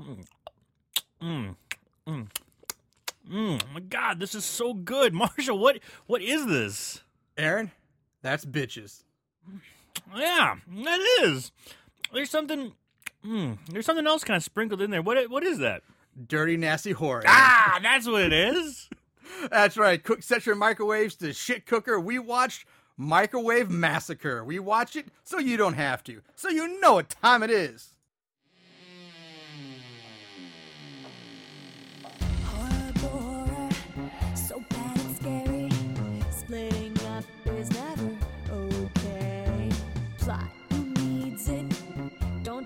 Mm. Mm. Mm. Mm. Oh my God, this is so good, Marshall. What what is this? Aaron, that's bitches. Yeah, that is. There's something. Mm, there's something else kind of sprinkled in there. What what is that? Dirty, nasty horror. Ah, that's what it is. That's right. Cook, set your microwaves to shit cooker. We watched Microwave Massacre. We watch it so you don't have to, so you know what time it is.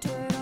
Don't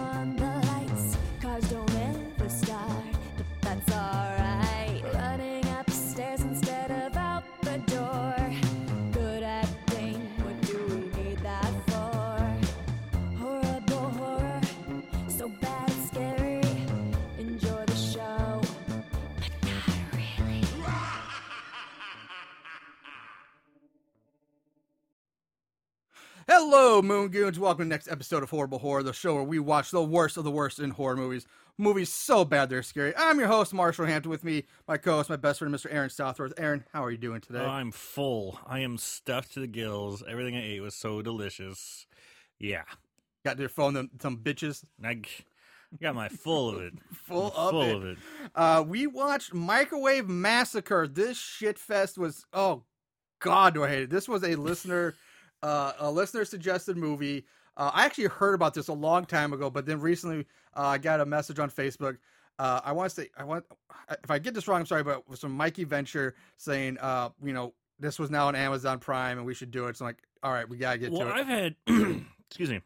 Hello, Moon Goons. Welcome to the next episode of Horrible Horror, the show where we watch the worst of the worst in horror movies. Movies so bad they're scary. I'm your host, Marshall Hampton. With me, my co-host, my best friend, Mr. Aaron Southworth. Aaron, how are you doing today? I'm full. I am stuffed to the gills. Everything I ate was so delicious. Yeah, Got your phone, them some bitches. I got my full of it. Full of full it. of it. Uh, we watched Microwave Massacre. This shit fest was oh god, do I hate it. This was a listener, uh, a listener suggested movie. Uh, I actually heard about this a long time ago, but then recently uh, I got a message on Facebook. Uh, I want to say I want if I get this wrong, I'm sorry, but it was from Mikey Venture saying, uh, you know, this was now on Amazon Prime and we should do it. So I'm like, all right, we gotta get Well, to it. I've had, excuse me,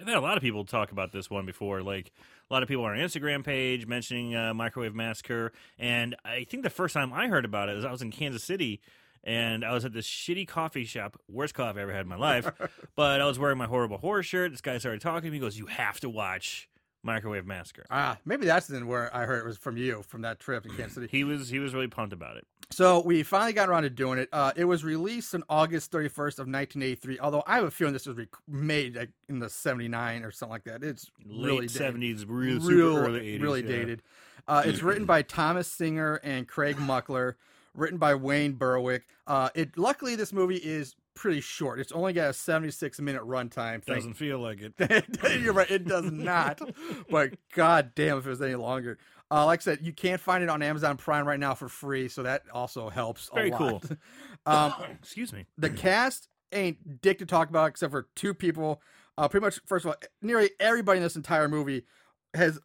I've had a lot of people talk about this one before. Like a lot of people on our Instagram page mentioning uh, Microwave Massacre, and I think the first time I heard about it was I was in Kansas City. And I was at this shitty coffee shop, worst coffee I ever had in my life. but I was wearing my horrible horror shirt. This guy started talking to me. He goes, "You have to watch Microwave Massacre." Ah, maybe that's then where I heard it was from you from that trip in Kansas City. He was he was really pumped about it. So we finally got around to doing it. Uh, it was released on August 31st of 1983. Although I have a feeling this was rec- made like in the 79 or something like that. It's Late really dated. seventies, real, real, super early eighties, really dated. Uh, it's written by Thomas Singer and Craig Muckler. Written by Wayne Berwick. Uh, it luckily this movie is pretty short. It's only got a 76 minute runtime. Doesn't feel like it. You're right. It does not. but god damn, if it was any longer. Uh, like I said, you can't find it on Amazon Prime right now for free, so that also helps. a Very lot. cool. um, Excuse me. the cast ain't dick to talk about except for two people. Uh, pretty much, first of all, nearly everybody in this entire movie has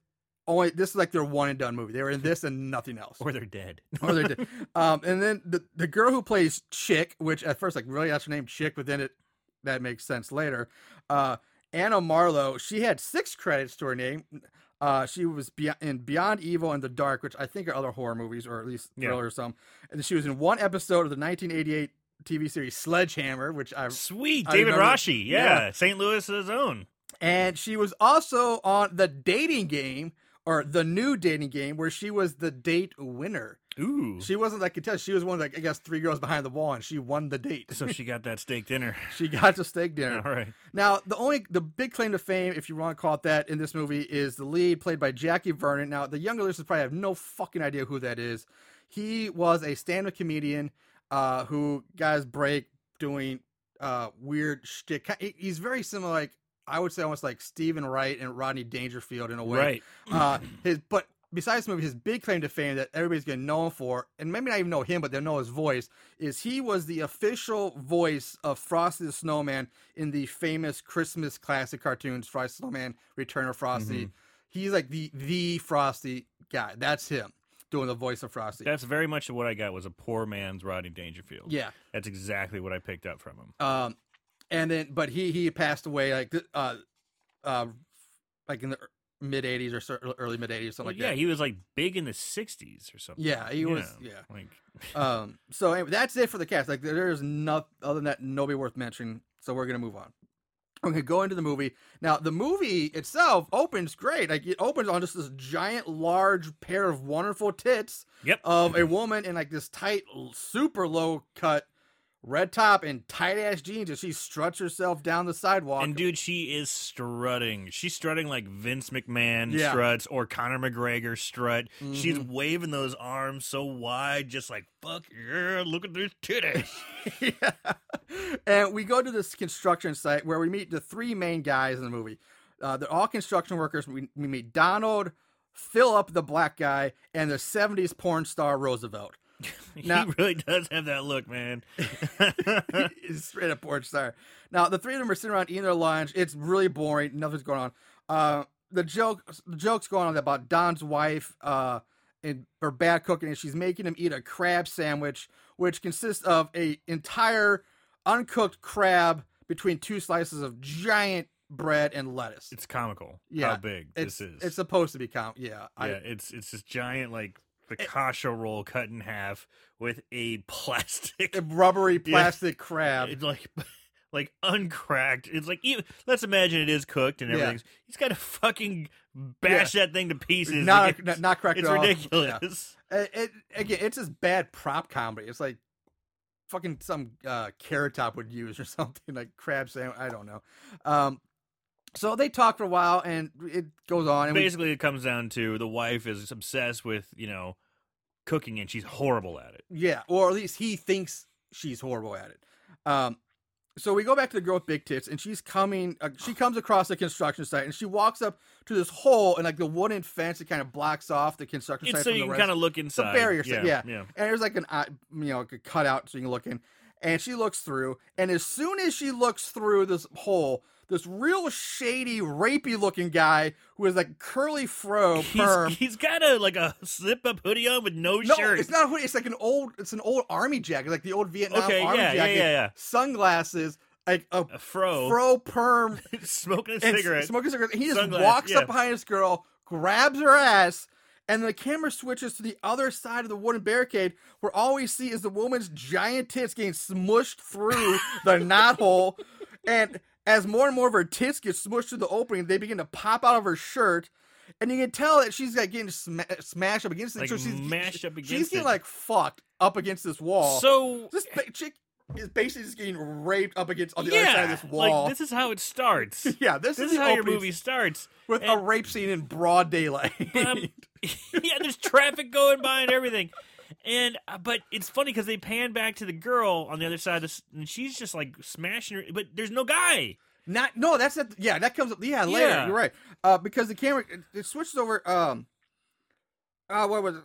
only this is like their one and done movie. They were in this and nothing else. Or they're dead. Or they did. Um, and then the the girl who plays Chick, which at first like really that's her name Chick, but then it that makes sense later. Uh, Anna Marlowe, she had six credits to her name. Uh, she was be- in Beyond Evil and the Dark, which I think are other horror movies or at least Yeah. thriller or some. And she was in one episode of the 1988 TV series Sledgehammer, which I Sweet, I David remember- Rasche. Yeah, Yeah. St. Louis's own. and she was also on the dating game or the new dating game where she was the date winner. Ooh. She wasn't that contestant. She was one of like I guess three girls behind the wall, and she won the date. so she got that steak dinner. she got the steak dinner. All right. Now, the only the big claim to fame, if you want to call it that, in this movie is the lead played by Jackie Vernon. Now, the younger listeners probably have no fucking idea who that is. He was a stand-up comedian uh, who his break doing uh, weird shtick. He's very similar, like I would say, almost like Steven Wright and Rodney Dangerfield in a way. Right. Uh, his but besides this movie, his big claim to fame that everybody's gonna know him for, and maybe not even know him, but they'll know his voice, is he was the official voice of Frosty the Snowman in the famous Christmas classic cartoons, Frosty the Snowman, Return of Frosty. Mm-hmm. He's like the the Frosty guy. That's him doing the voice of Frosty. That's very much what I got was a poor man's Rodney Dangerfield. yeah. That's exactly what I picked up from him. Um, and then but he he passed away like uh uh like in the mid '80s or early mid '80s, something Well, like yeah, that. Yeah, he was like big in the '60s or something. Yeah, he was. Yeah. Like, Um. So anyway, that's it for the cast. Like there's nothing other than that, nobody worth mentioning. So we're gonna move on. We're gonna go into the movie now. The movie itself opens great. Like it opens on just this giant, large pair of wonderful tits yep. of a woman in like this tight, super low cut red top and tight ass jeans as she struts herself down the sidewalk. And dude, she is strutting. She's strutting like Vince McMahon Yeah. struts or Conor McGregor strut. She's Mhm. waving those arms so wide, just like fuck yeah, look at these titties. yeah. And we go to this construction site where we meet the three main guys in the movie. Uh, they're all construction workers. We, we meet Donald, Philip, the black guy, and the 70s porn star Roosevelt. Now- he really does have that look, man. He's straight up porn star. Now the three of them are sitting around eating their lunch. It's really boring. Nothing's going on. Uh, the joke, the joke's going on about Don's wife, uh, and her bad cooking, and she's making him eat a crab sandwich, which consists of a entire uncooked crab between two slices of giant bread and lettuce. it's comical Yeah, how big this is. it's supposed to be count. Yeah, yeah, it's it's this giant like Eh. picasso roll cut in half with a plastic a rubbery plastic crab. It's like like uncracked. It's like even, let's imagine it is cooked and Yeah. everything. He's got to fucking bash that thing to pieces. Not Like, not, not cracked it's at all. Yeah. ridiculous. It, it again, it's just bad prop comedy. It's like fucking some uh, carrot top would use or something like crab sandwich. I don't know. Um, so they talk for a while, and it goes on. And we- Basically, it comes down to the wife is obsessed with you know cooking and she's horrible at it. yeah, or at least he thinks she's horrible at it. Um, so we go back to the girl with big tits, and she's coming. Uh, she comes across the construction site, and she walks up to this hole and like the wooden fence that kind of blocks off the construction It's site so you the can kind of look It's a inside. barrier yeah, yeah. yeah. and there's like an eye, you know like a cutout so you can look in and she looks through and as soon as she looks through this hole this real shady rapey looking guy who has like curly fro perm He's, he's got a like a zip up hoodie on with no, no shirt. it's not a hoodie it's like an old it's an old army jacket like the old vietnam Okay, army yeah, yeah, jacket yeah, yeah. sunglasses like a a fro, fro perm smoking a cigarette. smoking a cigarette. He just Sunglasses, walks yeah. up behind this girl, grabs her ass, and the camera switches to the other side of the wooden barricade, where all we see is the woman's giant tits getting smushed through the knothole. And as more and more of her tits get smushed through the opening, they begin to pop out of her shirt. And you can tell that she's like getting sma- smashed up against it. Like so she's mashed up She's getting it. like fucked up against this wall. so this ba- chick is basically just getting raped up against on the yeah, other side of this wall. like this is how it starts. yeah, this, this is, is how your movie starts. with a rape scene in broad daylight. yeah, there's traffic going by and everything. And uh, but it's funny because they pan back to the girl on the other side of this, and she's just like smashing her. But there's no guy. Not no, that's at yeah, that comes up yeah later. Yeah. You're right. Uh, because the camera it, it switches over. Um, uh, what was it?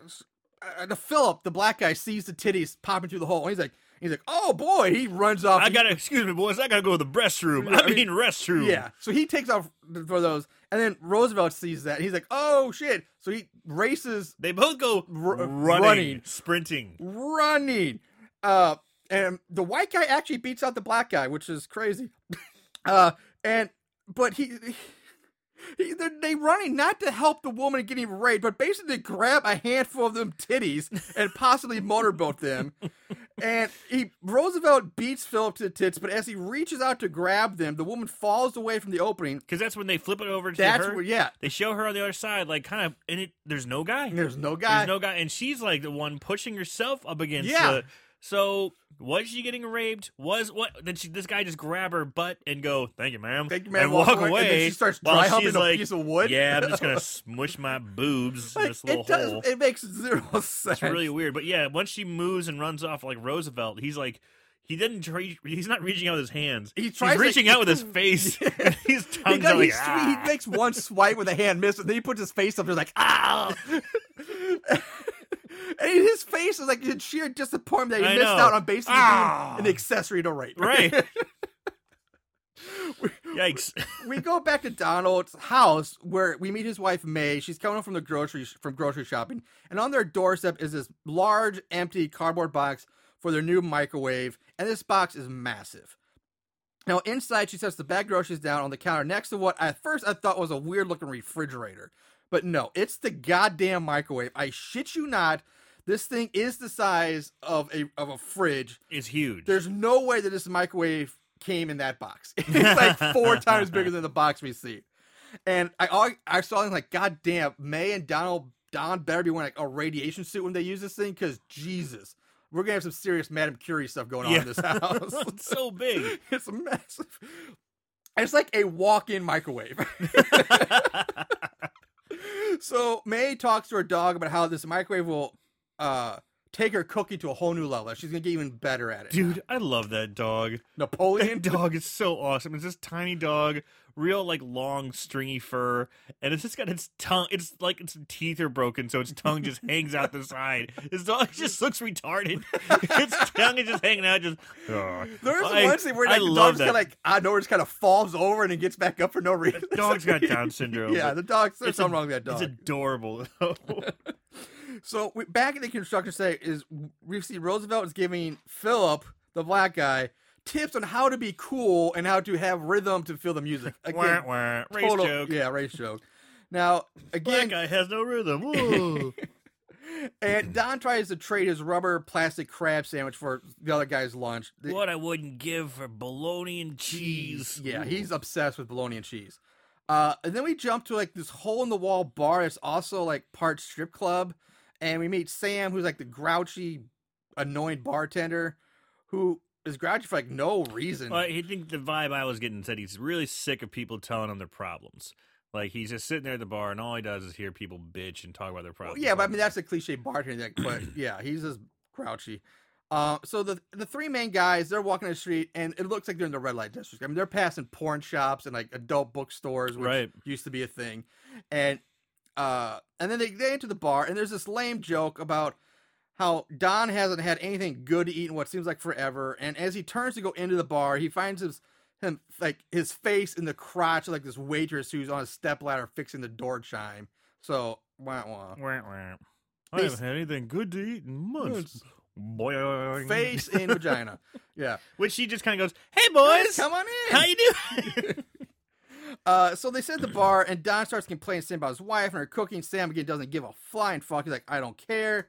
Uh, the Philip, the black guy, sees the titties popping through the hole. And he's like, he's like, oh boy, he runs off. I gotta excuse me, boys. I gotta go to the restroom. I mean restroom. yeah. So he takes off for those, and then Roosevelt sees that. He's like, oh shit. So he races They both go R- running, running. sprinting. running. Uh, and the white guy actually beats out the black guy, which is crazy. Uh, and but he. He, they're, they running not to help the woman getting raped, but basically to grab a handful of them titties and possibly motorboat them. And he Roosevelt beats Philip to the tits, but as he reaches out to grab them, the woman falls away from the opening. Because that's when they flip it over to That's her. where, yeah. They show her on the other side, like kind of, and it. There's no guy. There's no guy. There's no guy, and she's like the one pushing herself up against. Yeah. The, so was she getting raped? Was what? Then she, this guy just grab her butt and go, "Thank you, ma'am," Thank you, ma'am, and walk away, and she starts while dry humping she's a like, piece of wood. Yeah, I'm just gonna smush my boobs in this little it does. hole. It makes zero sense. It's really weird, but yeah, once she moves and runs off like Roosevelt, he's like. He didn't. Re- he's not reaching out with his hands. He he's tries to- reaching out with his face. and his He, tongue's does, out like, he, ah. he makes one swipe with a hand miss, and then he puts his face up there like ah. And his face is like in sheer disappointment that he I missed know. out on basically Ah. being an accessory to rape. Right. Yikes! we go back to Donald's house where we meet his wife May. She's coming home from the grocery from grocery shopping, and on their doorstep is this large empty cardboard box for their new microwave, and this box is massive. Now inside, she sets the bag groceries down on the counter next to what at first I thought was a weird looking refrigerator, but no, it's the goddamn microwave. I shit you not. This thing is the size of a of a fridge. It's huge. There's no way that this microwave came in that box. It's like four times bigger than the box we see. And I I saw him like, God damn, May and Donald Don better be wearing like a radiation suit when they use this thing, because Jesus, we're gonna have some serious Madame Curie stuff going on Yeah. in this house. it's so big. it's massive. It's like a walk-in microwave. so May talks to her dog about how this microwave will uh, take her cooking to a whole new level. She's gonna get even better at it. Dude, I love that dog. Napoleon That dog is so awesome. It's this tiny dog, real like long, stringy fur, and it's just got its tongue. It's like its teeth are broken, so its tongue just hangs out the side. This dog just looks retarded. its tongue is just hanging out. Just oh. There's I- one scene where I like, the dog's that. kind of like I know nowhere, just kind of falls over and it gets back up for no reason. dog's got Down syndrome. yeah, the dog. There's something a- wrong with that dog. It's adorable. So we, back at the construction site is we see Roosevelt is giving Philip, the black guy, tips on how to be cool and how to have rhythm to feel the music. Again, wah. Race total, joke. yeah, race joke. Now again, Black guy has no rhythm. And Don tries to trade his rubber plastic crab sandwich for the other guy's lunch. What I wouldn't give for bologna and cheese. Yeah, he's obsessed with bologna and cheese. Uh, and then we jump to like this hole in the wall bar. It's also like part strip club, and we meet Sam, who's like the grouchy, annoying bartender, who is grouchy for like no reason. Well, I think the vibe I was getting said he's really sick of people telling him their problems. Like he's just sitting there at the bar, and all he does is hear people bitch and talk about their Well, problems. yeah, but I mean that's a cliche bartender. But yeah, he's just grouchy. Uh, so the the three main guys they're walking the street, and it looks like they're in the red light district. I mean they're passing porn shops and like adult bookstores, which Right. used to be a thing, and uh, and then they they enter the bar, and there's this lame joke about how Don hasn't had anything good to eat in what seems like forever, and as he turns to go into the bar, he finds his him like his face in the crotch of like this waitress who's on a step ladder fixing the door chime. So wah wah. Wah, wah. I haven't had anything good to eat in months. Boing. face in vagina. Yeah. Which she just kind of goes, "Hey boys, Come on in. how you doing?" Uh, so they sit at the bar, and Don starts complaining to Sam about his wife and her cooking. Sam again doesn't give a flying fuck. He's like, I don't care.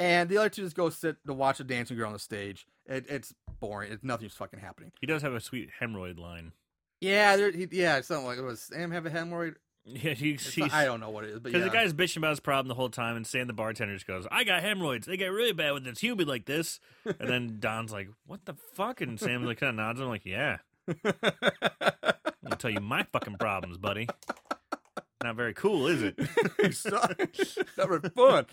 And the other two just go sit to watch a dancing girl on the stage. It, it's boring. It's nothing's fucking happening. he does have a sweet hemorrhoid line. Yeah, there, he, yeah, something like it was Sam have a hemorrhoid. Yeah, he's, he's not- I don't know what it is, Because yeah. the guy's bitching about his problem the whole time, and Sam, the bartender, just goes, "I got hemorrhoids. They get really bad when it's humid like this." And then Don's like, "What the fuck?" And Sam's like, kind of nods. I'm like, "Yeah, I'll tell you my fucking problems, buddy. Not very cool, is it?" It's not, was fun.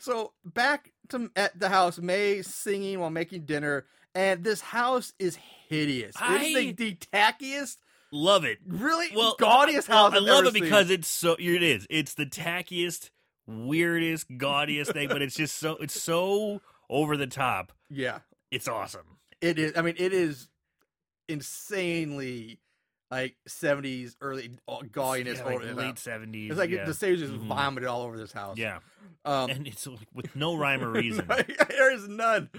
So back to at the house, May singing while making dinner, and this house is hideous. It's I- the, the tackiest, Love it. really Well, gaudiest house. I I've love it seen. because it's so. It is. It's the tackiest, weirdest, gaudiest thing, but it's just so. It's so over the top. yeah, It's awesome. it is. I mean, it is insanely like seventies, early gaudiness. Yeah, like late seventies. It's like yeah. the stage is Mhm. vomited all over this house. Yeah, um, and it's like, with no rhyme or reason. there is none.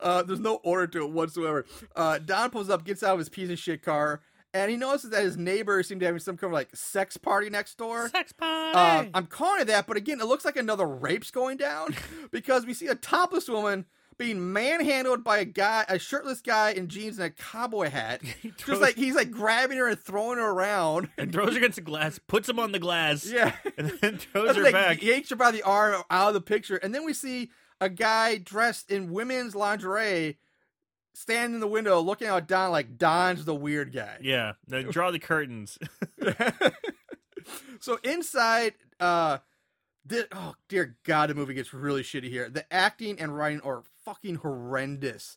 Uh, there's no order to it whatsoever. Uh, Don pulls up, gets out of his piece of shit car, and he notices that his neighbors seem to be having some kind of like sex party next door. Sex party. Uh, I'm calling it that, but again, it looks like another rape's going down because we see a topless woman being manhandled by a guy, a shirtless guy in jeans and a cowboy hat. He Just like he's like grabbing her and throwing her around. and throws her against the glass, puts him on the glass, Yeah. and then throws That's her like, back. yanks her by the arm out of the picture, and then we see a guy dressed in women's lingerie standing in the window looking out Don like Don's the weird guy. Yeah, draw the curtains. so inside, uh, this, oh dear God, the movie gets really shitty here. The acting and writing are fucking horrendous,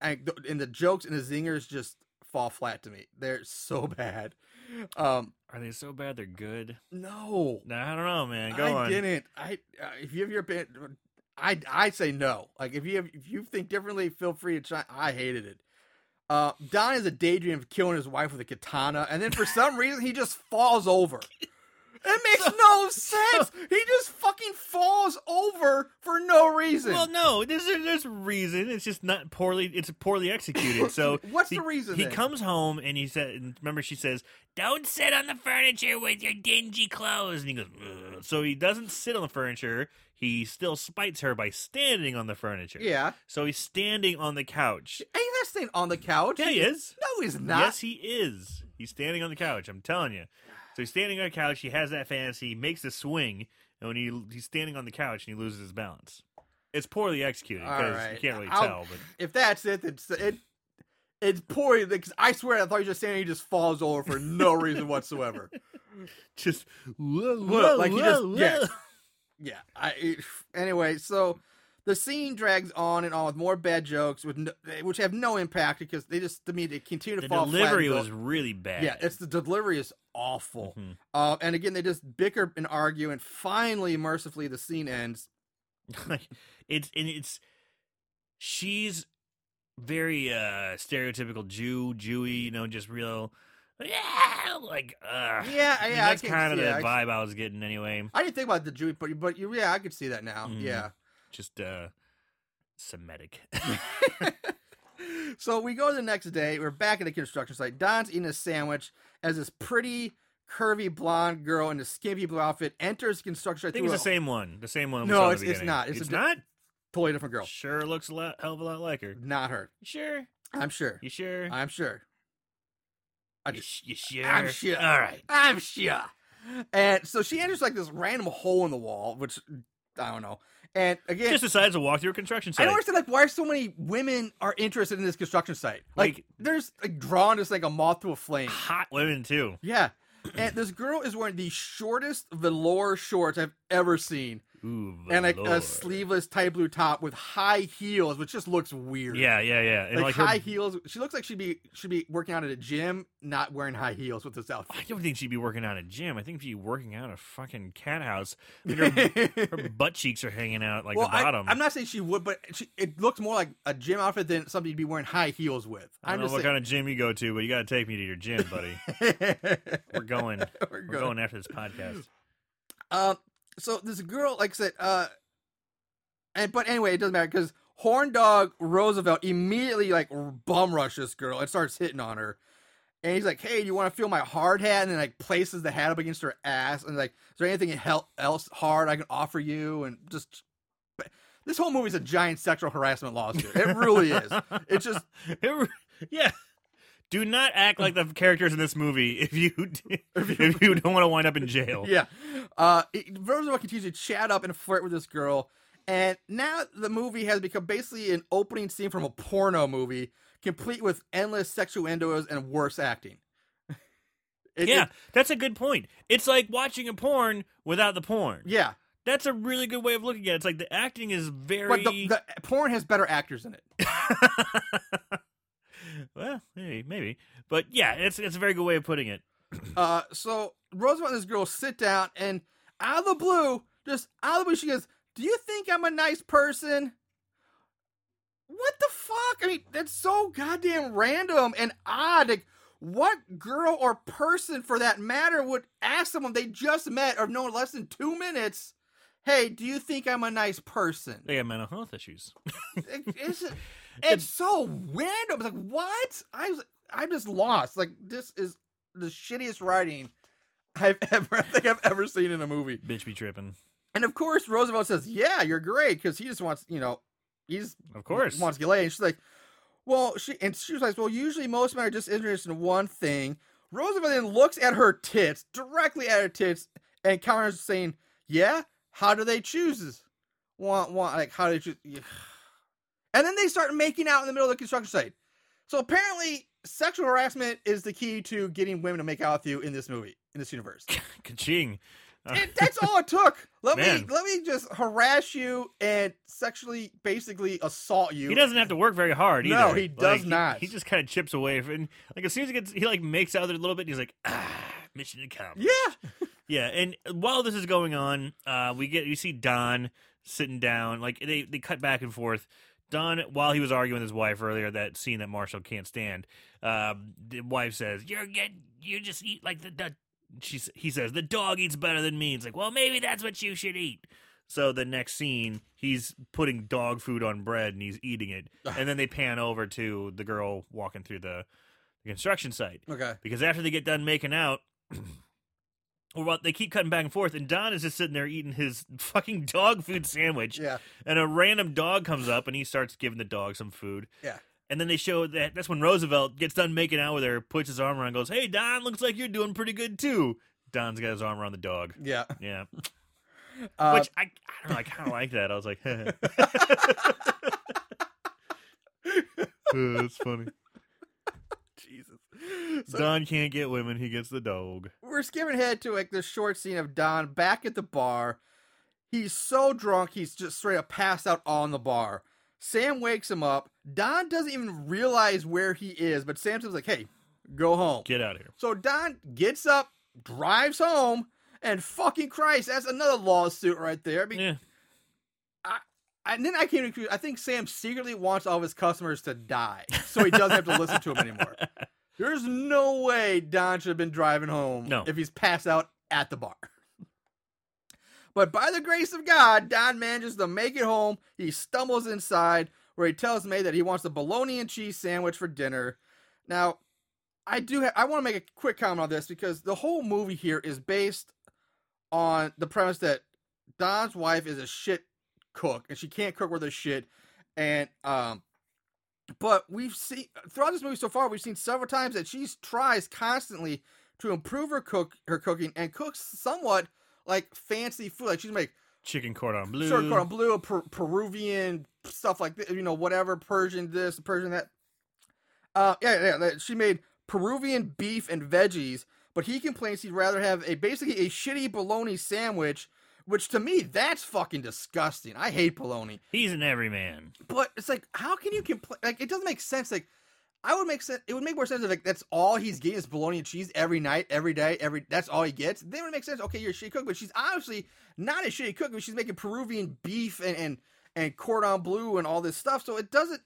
and the, and the jokes and the zingers just fall flat to me. They're so bad. Um, Are they so bad they're good? no, No, I don't know, man. Go I on. didn't. I uh, if you have your been, I I say no. Like if you have, if you think differently, feel free to try. I hated it. Uh, Don has a daydream of killing his wife with a katana, and then for some reason he just falls over. It makes no sense. He just fucking falls over for no reason. Well, no, there's there's a reason. It's just not poorly. It's poorly executed. So What's he- the reason He then? comes home and he said, "Remember, she says, don't sit on the furniture with your dingy clothes." And he goes, Ugh. so he doesn't sit on the furniture. He still spites her by standing on the furniture. yeah, So he's standing on the couch. he's not staying on the couch. Yeah, he is. No, he's not. Yes, he is. He's standing on the couch. I'm telling you. So he's standing on a couch. He has that fantasy. He makes a swing, and when he he's standing on the couch and he loses his balance. It's poorly executed because right. you can't really I'll- tell. But If that's it, it's it. It's poor because I swear I thought you were just saying he just falls over for no reason whatsoever. just whoa, Look, like he just- whoa, yeah. Yeah. I anyway, so the scene drags on and on with more bad jokes, with no, which have no impact because they just to me they continue to The fall the delivery was really bad. Yeah, it's the delivery is awful. Mhm. Uh, and again, they just bicker and argue, and finally, mercifully, the scene ends. it's and it's she's very uh stereotypical Jew, Jewy, you know, just real yeah, like uh Yeah, yeah, that's kind of the vibe I was getting anyway. I didn't think about the Jew, but but you, yeah, I could see that now. Mhm. Yeah. Just uh Semitic. so we go the next day. We're back at the construction site. Don's eating a sandwich as this pretty, curvy blonde girl in a skimpy blue outfit enters the construction site. I think it's the same one. The same one. No, saw in the it's- it's not. It's It's, a not. totally different girl. Sure, looks a lot, hell of a lot like her. Not her. You sure? I'm sure. You sure? I'm sure. I just, you sure? I'm sure. All right. I'm sure. And so she enters like this random hole in the wall, which I don't know. And again, Just decides to walk through a construction site. I don't understand like why so many women are interested in this construction site. Like, Like- there's like drawn as like a moth to a flame. Hot women too. Yeah. And this girl is wearing the shortest velour shorts I've ever seen. Ooh, And velour. a sleeveless tight blue top with high heels, which just looks weird. Yeah, yeah, yeah. And Like, like, her- high heels. She looks like she'd be should be working out at a gym, not wearing high heels with this outfit. I don't think she'd be working out at a gym. I think she'd be working out at a fucking cat house. Her, her butt cheeks are hanging out like well, the bottom. I, am not saying she would, but she, it looks more like a gym outfit than something you'd be wearing high heels with. I I'm don't know just what kind of gym you go to, but you got to take me to your gym, buddy. We're going. We're We're good. going after this podcast. Um, so this girl, like said, uh, and but anyway, it doesn't matter because Horn Dog Roosevelt immediately like bum rushes this girl and starts hitting on her. And he's like, "Hey, do you want to feel my hard hat?" And then like places the hat up against her ass and like, "Is there anything else hard I can offer you?" And just this whole movie's a giant sexual harassment lawsuit. It really is. It's just It yeah. Do not act like the characters in this movie if you if you don't want to wind up in jail. yeah. Uh, Roosevelt continues to chat up and flirt with this girl, and now the movie has become basically an opening scene from a porno movie, complete with endless sexual innuendos and worse acting. It- yeah, it- that's a good point. It's like watching a porn without the porn. yeah. That's a really good way of looking at it. It's like the acting is very But the, the porn has better actors in it. Well, maybe, maybe. But yeah, it's it's a very good way of putting it. Uh, so Roosevelt and this girl sit down, and out of the blue, just out of the blue, she goes, "Do you think I'm a nice person?" What the fuck? I mean, that's so goddamn random and odd. Like, what girl or person, for that matter, would ask someone they just met or known less than two minutes? Hey, do you think I'm a nice person? They have mental health issues. It- it's, so random. It's like what? I was, I'm just lost. Like this is the shittiest writing I've ever I think I've ever seen in a movie. Bitch be tripping. And of course, Roosevelt says, "Yeah, you're great," because he just wants, you know, he's Of course. wants to. And she's like, "Well, she," and she was like, "Well, usually most men are just interested in one thing." Roosevelt then looks at her tits, directly at her tits, and counters saying, "Yeah, how do they choose? Want, want, like how do they choose?" And then they start making out in the middle of the construction site. So apparently, sexual harassment is the key to getting women to make out with you in this movie, in this universe. Ka-ching. Uh, It- that's all it took. Let Man. me let me just harass you and sexually, basically assault you. he doesn't have to work very hard either. No, he does Like, not. He, just kind of chips away. and like as soon as he gets, he like makes out there a little bit. and He's like, ah, mission accomplished. Yeah, Yeah, and while this is going on, uh, we get you see Don sitting down. Like they they cut back and forth. Don, while he was arguing with his wife earlier, that scene that Marshall can't stand, um, the wife says, "You're get you just eat like the." the She's, he says the dog eats better than me. It's like, well, maybe that's what you should eat. So the next scene, he's putting dog food on bread and he's eating it, and then they pan over to the girl walking through the, the construction site Okay. because after they get done making out, or what they keep cutting back and forth, and Don is just sitting there eating his fucking dog food sandwich, Yeah. and a random dog comes up and he starts giving the dog some food. Yeah. And then they show that that's when Roosevelt gets done making out with her, puts his arm around, and goes, "Hey Don, looks like you're doing pretty good too." Don's got his arm around the dog. Yeah. Yeah, Uh, Which I, I don't know. I kind of like that. I was like, that's funny. So Don can't get women. He gets the dog. we're skipping ahead to like the short scene of Don back at the bar. He's so drunk, he's just straight up passed out on the bar. Sam wakes him up. Don doesn't even realize where he is, but Sam's like, "Hey, go home." Get out of here. So Don gets up, drives home, and fucking Christ, that's another lawsuit right there. I mean, Yeah. and then I came to conclusion, I think Sam secretly wants all of his customers to die, so he doesn't have to listen to him anymore. There's no way Don should have been driving home No. if he's passed out at the bar. But by the grace of God, Don manages to make it home. He stumbles inside where he tells May that he wants a bologna and cheese sandwich for dinner. Now, I do ha- I want to make a quick comment on this because the whole movie here is based on the premise that Don's wife is a shit cook and she can't cook worth a shit. And um but we've seen throughout this movie so far, we've seen several times that she tries constantly to improve her cook her cooking and cooks somewhat like fancy food. Like she's make Chicken cordon bleu. short cordon bleu, per- Peruvian stuff like that, you know, whatever Persian this, Persian that. Uh, yeah, yeah, she made Peruvian beef and veggies, but he complains he'd rather have a basically a shitty bologna sandwich, which to me that's fucking disgusting. I hate bologna, He's an everyman. but it's like, how can you complain? Like, it doesn't make sense. Like, I would make sense. It would make more sense if like that's all he's getting is bologna and cheese every night, every day, every. That's all he gets. Then it would make sense. Okay, you're a shitty cook, but she's obviously not a shitty cook. But she's making Peruvian beef and and and cordon bleu and all this stuff. So it doesn't.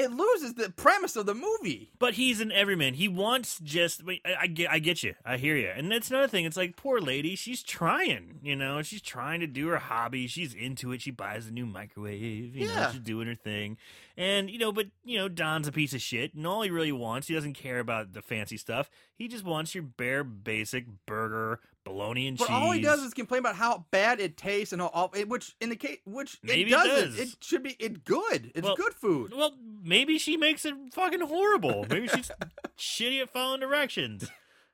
It loses the premise of the movie. But he's an everyman. He wants just. I, I get. I get you. I hear you. And that's another thing. It's like poor lady. She's trying. You know. She's trying to do her hobby. She's into it. She buys a new microwave. You know. Yeah. She's doing her thing. And you know. But you know. Don's a piece of shit. And all he really wants. He doesn't care about the fancy stuff. He just wants your bare basic burger, bologna and But cheese. all he does is complain about how bad it tastes and how all, which in the case which Maybe it it doesn't. does. It should be it good. It's Well, good food. Well, maybe she makes it fucking horrible. Maybe she's shitty at following directions.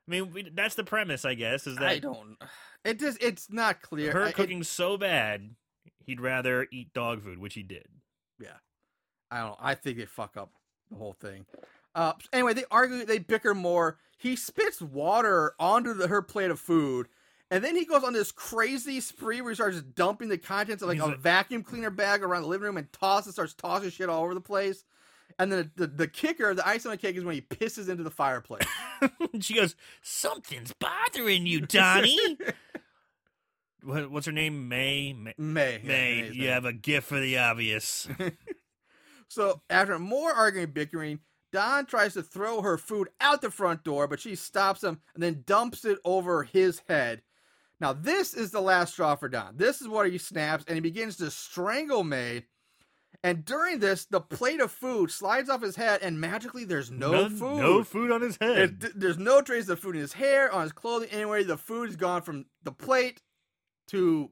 I mean, we, that's the premise, I guess, is that I don't. It just it's not clear. her I- it- cooking's so bad, he'd rather eat dog food, which he did. Yeah, I don't. I think they fuck up the whole thing. Uh, anyway, they argue, they bicker more. He spits water onto the, her plate of food, and then he goes on this crazy spree where he starts dumping the contents of like He's a a- vacuum cleaner bag around the living room and tosses, starts tossing shit all over the place. And then the, the, the kicker, the ice on the cake, is when he pisses into the fireplace. she goes, "Something's bothering you, Donnie." what, what's her name? May. May. May. May. May's You have a gift for the obvious. So after more arguing bickering, Don tries to throw her food out the front door, but she stops him and then dumps it over his head. Now this is the last straw for Don. This is where he snaps and he begins to strangle May. And during this, the plate of food slides off his head, and magically there's no None- food. No food on his head. It- there's no trace of food in his hair, on his clothing, anywhere. The food is gone from the plate to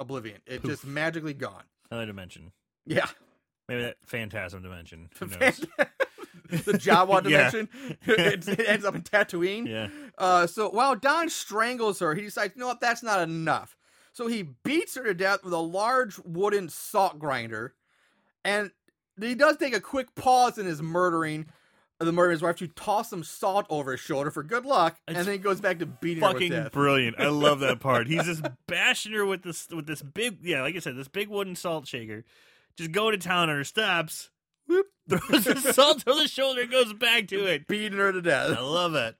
oblivion. It Poof. just magically gone. Another dimension. Yeah. Maybe that phantasm dimension. Who knows? The Jawa dimension. it, it ends up in Tatooine. yeah. Uh, so while Don strangles her, he decides, you know what, that's not enough. So he beats her to death with a large wooden salt grinder, and he does take a quick pause in his murdering the murder of his wife to toss some salt over his shoulder for good luck, It's and then he goes back to beating her with fucking death. brilliant. I love that part. He's just bashing her with this with this big yeah, like I said, this big wooden salt shaker. Just go to town on her stops. Whoop, throws the salt over the shoulder and goes back to it. beating her to death. I love it.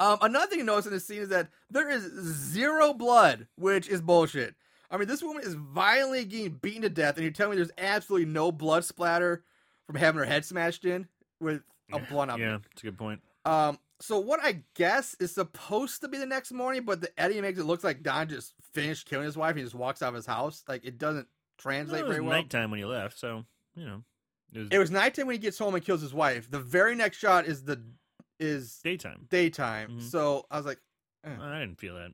Um, another thing you notice in this scene is that there is zero blood, which is bullshit. I mean, this woman is violently getting beaten to death, and you're telling me there's absolutely no blood splatter from having her head smashed in with a blunt object. Yeah, that's a good point. Um, so what I guess is supposed to be the next morning, but the editing makes it look like Don just finished killing his wife and he just walks out of his house. Like it doesn't translate Well, it was very well. nighttime when you left, so you know it was, It was nighttime when he gets home and kills his wife. The very next shot is the is daytime. daytime. Mhm. So I was like, I didn't feel that.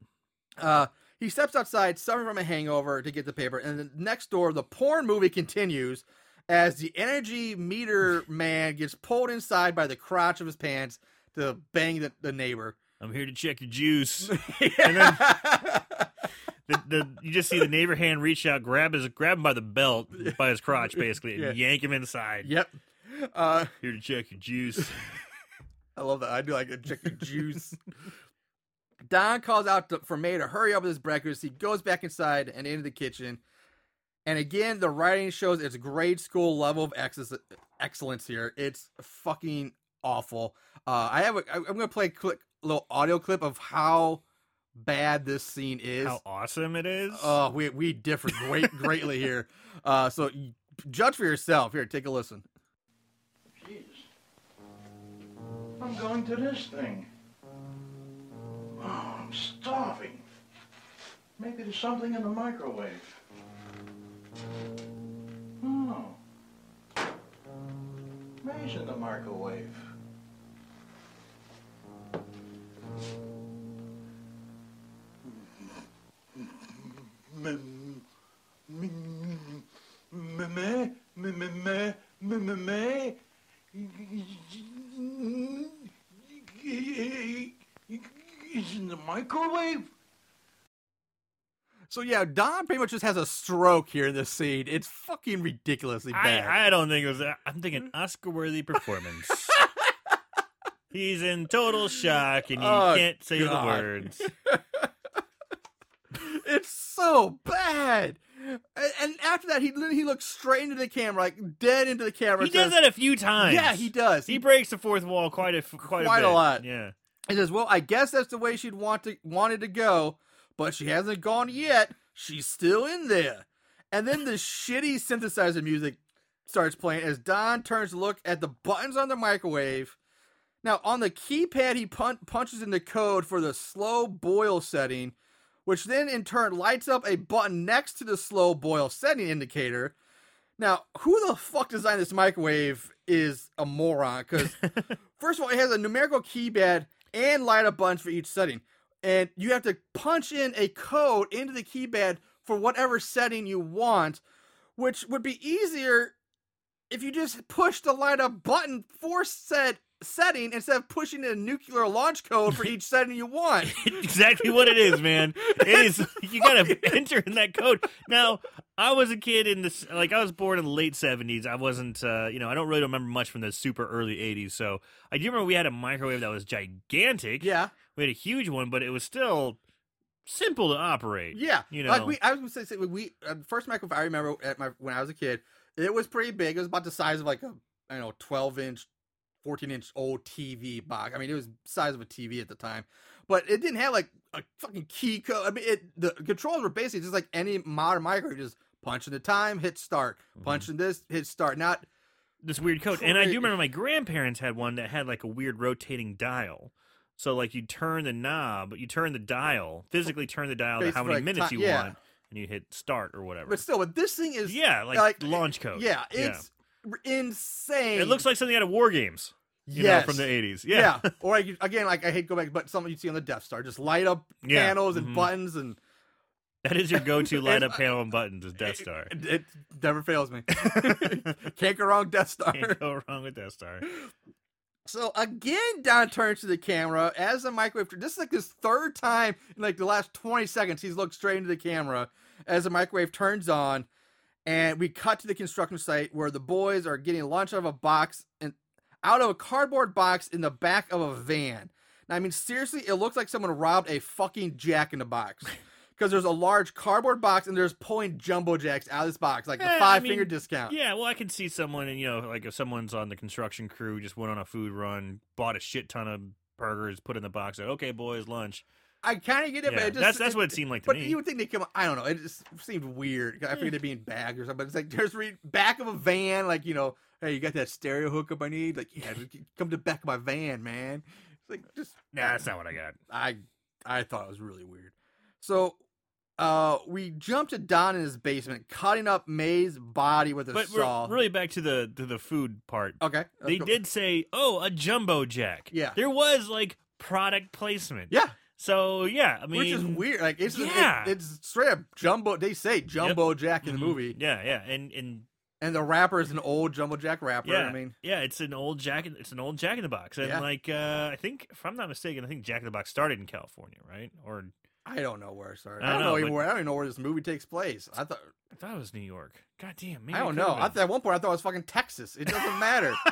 Uh, he steps outside, suffering from a hangover, to get the paper. And then next door, the porn movie continues as the energy meter man gets pulled inside by the crotch of his pants to bang the, the neighbor. I'm here to check your juice. and then- the, the you just see the neighbor hand reach out, grab his grab him by the belt, by his crotch, basically, and Yeah. yank him inside. Yep. Uh, Here to check your juice. I love that. I do like a chicken juice. Don calls out to, for May to hurry up with his breakfast. He goes back inside and into the kitchen. And again, the writing shows its grade school level of ex- excellence here. It's fucking awful. Uh, I have. A, I'm going to play a quick little audio clip of how bad this scene is. How awesome it is! Oh, we we differ great greatly here. Uh, so judge for yourself. Here, take a listen. Jeez. I'm going to this thing. Oh, I'm starving. Maybe there's something in the microwave. Oh. May's in the microwave. It's in the microwave? So yeah, Don pretty much just has a stroke here in this scene. It's fucking ridiculously bad. I, I don't think it was. that. I'm thinking Oscar-worthy performance. He's in total shock, and he Oh, can't say the words. it's so bad. And, after that, he he looks straight into the camera, like dead into the camera. He and does that a few times. Yeah, he does. He breaks the fourth wall quite a quite, Quite a bit. lot. Yeah. He says, "Well, I guess that's the way she'd want to wanted to go, but she hasn't gone yet. She's still in there." And then the shitty synthesizer music starts playing as Don turns to look at the buttons on the microwave. Now, on the keypad, he pun- punches in the code for the slow boil setting, which then in turn lights up a button next to the slow boil setting indicator. Now, who the fuck designed this microwave is a moron because First of all, it has a numerical keypad and light up buttons for each setting. And you have to punch in a code into the keypad for whatever setting you want, which would be easier if you just push the light up button for said setting instead of pushing in a nuclear launch code for each setting you want. exactly what it is, man. It is. You gotta enter in that code. Now, I was a kid in this, like I was born in the late seventies. I wasn't, uh, you know, I don't really remember much from the super early eighties. So I do remember we had a microwave that was gigantic. Yeah, we had a huge one, but it was still simple to operate. yeah. You know. like we, I was gonna say, say we uh, first microwave I remember at my when I was a kid, it was pretty big. It was about the size of like a I don't know twelve inch 14 inch old TV box. I mean, it was size of a TV at the time, but it didn't have like a fucking key code. I mean, it the controls were basically just like any modern microwave. Just punching the time, hit start. Punch mm-hmm. in this, hit start. Not this weird code. And I do remember my grandparents had one that had like a weird rotating dial. So like you turn the knob, you turn the dial, physically turn the dial to how many like, minutes ti- you yeah. want, and you hit start or whatever. but still, but this thing is yeah, like, like, launch code. yeah, it's insane. It looks like something out of War Games. You yes. know, from the eighties. Yeah. Yeah. or like, again, like I hate to go back, but something you see on the Death Star, just light up Yeah. panels and Mhm. buttons and that is your go-to light up panel and buttons is Death Star. It, it never fails me. Can't go wrong, Death Star. Can't go wrong with Death Star. So again, Don turns to the camera as the microwave. This is like his third time in like the last twenty seconds. He's looked straight into the camera as the microwave turns on, and we cut to the construction site where the boys are getting lunch out of a box and out of a cardboard box in the back of a van. Now, I mean, seriously, it looks like someone robbed a fucking Jack in the Box. Because there's a large cardboard box and there's pulling jumbo jacks out of this box, like the Eh, I five mean, finger discount. Yeah, well, I can see someone, and you know, like if someone's on the construction crew, just went on a food run, bought a shit ton of burgers, put in the box, "Okay, boys, lunch." I kind of get it, but it just that's- that's what it seemed like to but me. But you would think they come. I don't know. It just seemed weird. I figured it'd be in bags or something. But it's like there's re- back of a van, like you know, hey, you got that stereo hookup I need? Like, yeah, come to back of my van, man. It's like just Nah, that's not what I got. I I thought it was really weird. So. Uh, we jump to Don in his basement, cutting up May's body with a But saw. really back to the to the food part. okay, they go. did say, "Oh, a jumbo jack." Yeah. there was like product placement. yeah, So yeah, I mean, which is weird. Like it's yeah. it, it's straight up jumbo. They say jumbo jack in the Mhm. movie, Yeah, yeah, and and and the rapper is an old jumbo jack rapper. yeah, I mean, yeah, it's an old Jack. It's an old Jack in the Box, and Yeah. like uh I think if I'm not mistaken, I think Jack in the Box started in California, right? Or I don't know where it started. I I don't know, know, even where. I don't even know where this movie takes place. I thought. I thought it was New York. God damn, maybe I don't know. I th- at one point I thought it was fucking Texas. It doesn't matter.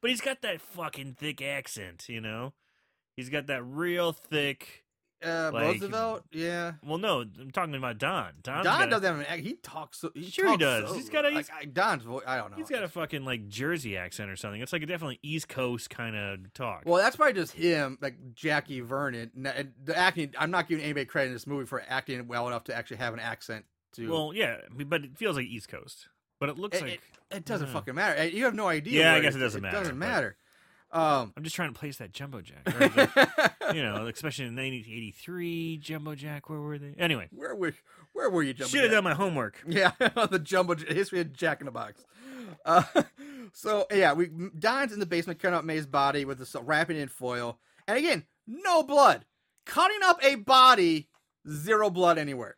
But he's got that fucking thick accent, you know. He's got that real thick. Uh, Like- Roosevelt, yeah. Well, no, I'm talking about Don. Don's Don got a- doesn't have an act. He talks. So, he Sure he does. so- He's got a- he's- I- Don's. vo- I don't know. He's got a fucking like Jersey accent or something. It's like a definitely East Coast kind of talk. Well, that's probably just him, like Jackie Vernon. And The acting. I'm not giving anybody credit in this movie for acting well enough to actually have an accent. To Well, yeah, but it feels like East Coast. But it looks it, like it, it doesn't fucking matter. You have no idea. Yeah, I guess it doesn't It matter, doesn't but- matter. Um, I'm just trying to place that jumbo jack. The- you know, especially in 1983 jumbo jack. Where were they? Anyway, where were where were you? Jumbo should have done my homework. Yeah, the jumbo history of Jack in the Box. Uh, so yeah, we Don's in the basement cutting up May's body with the wrapping in foil, and again, no blood. Cutting up a body, zero blood anywhere.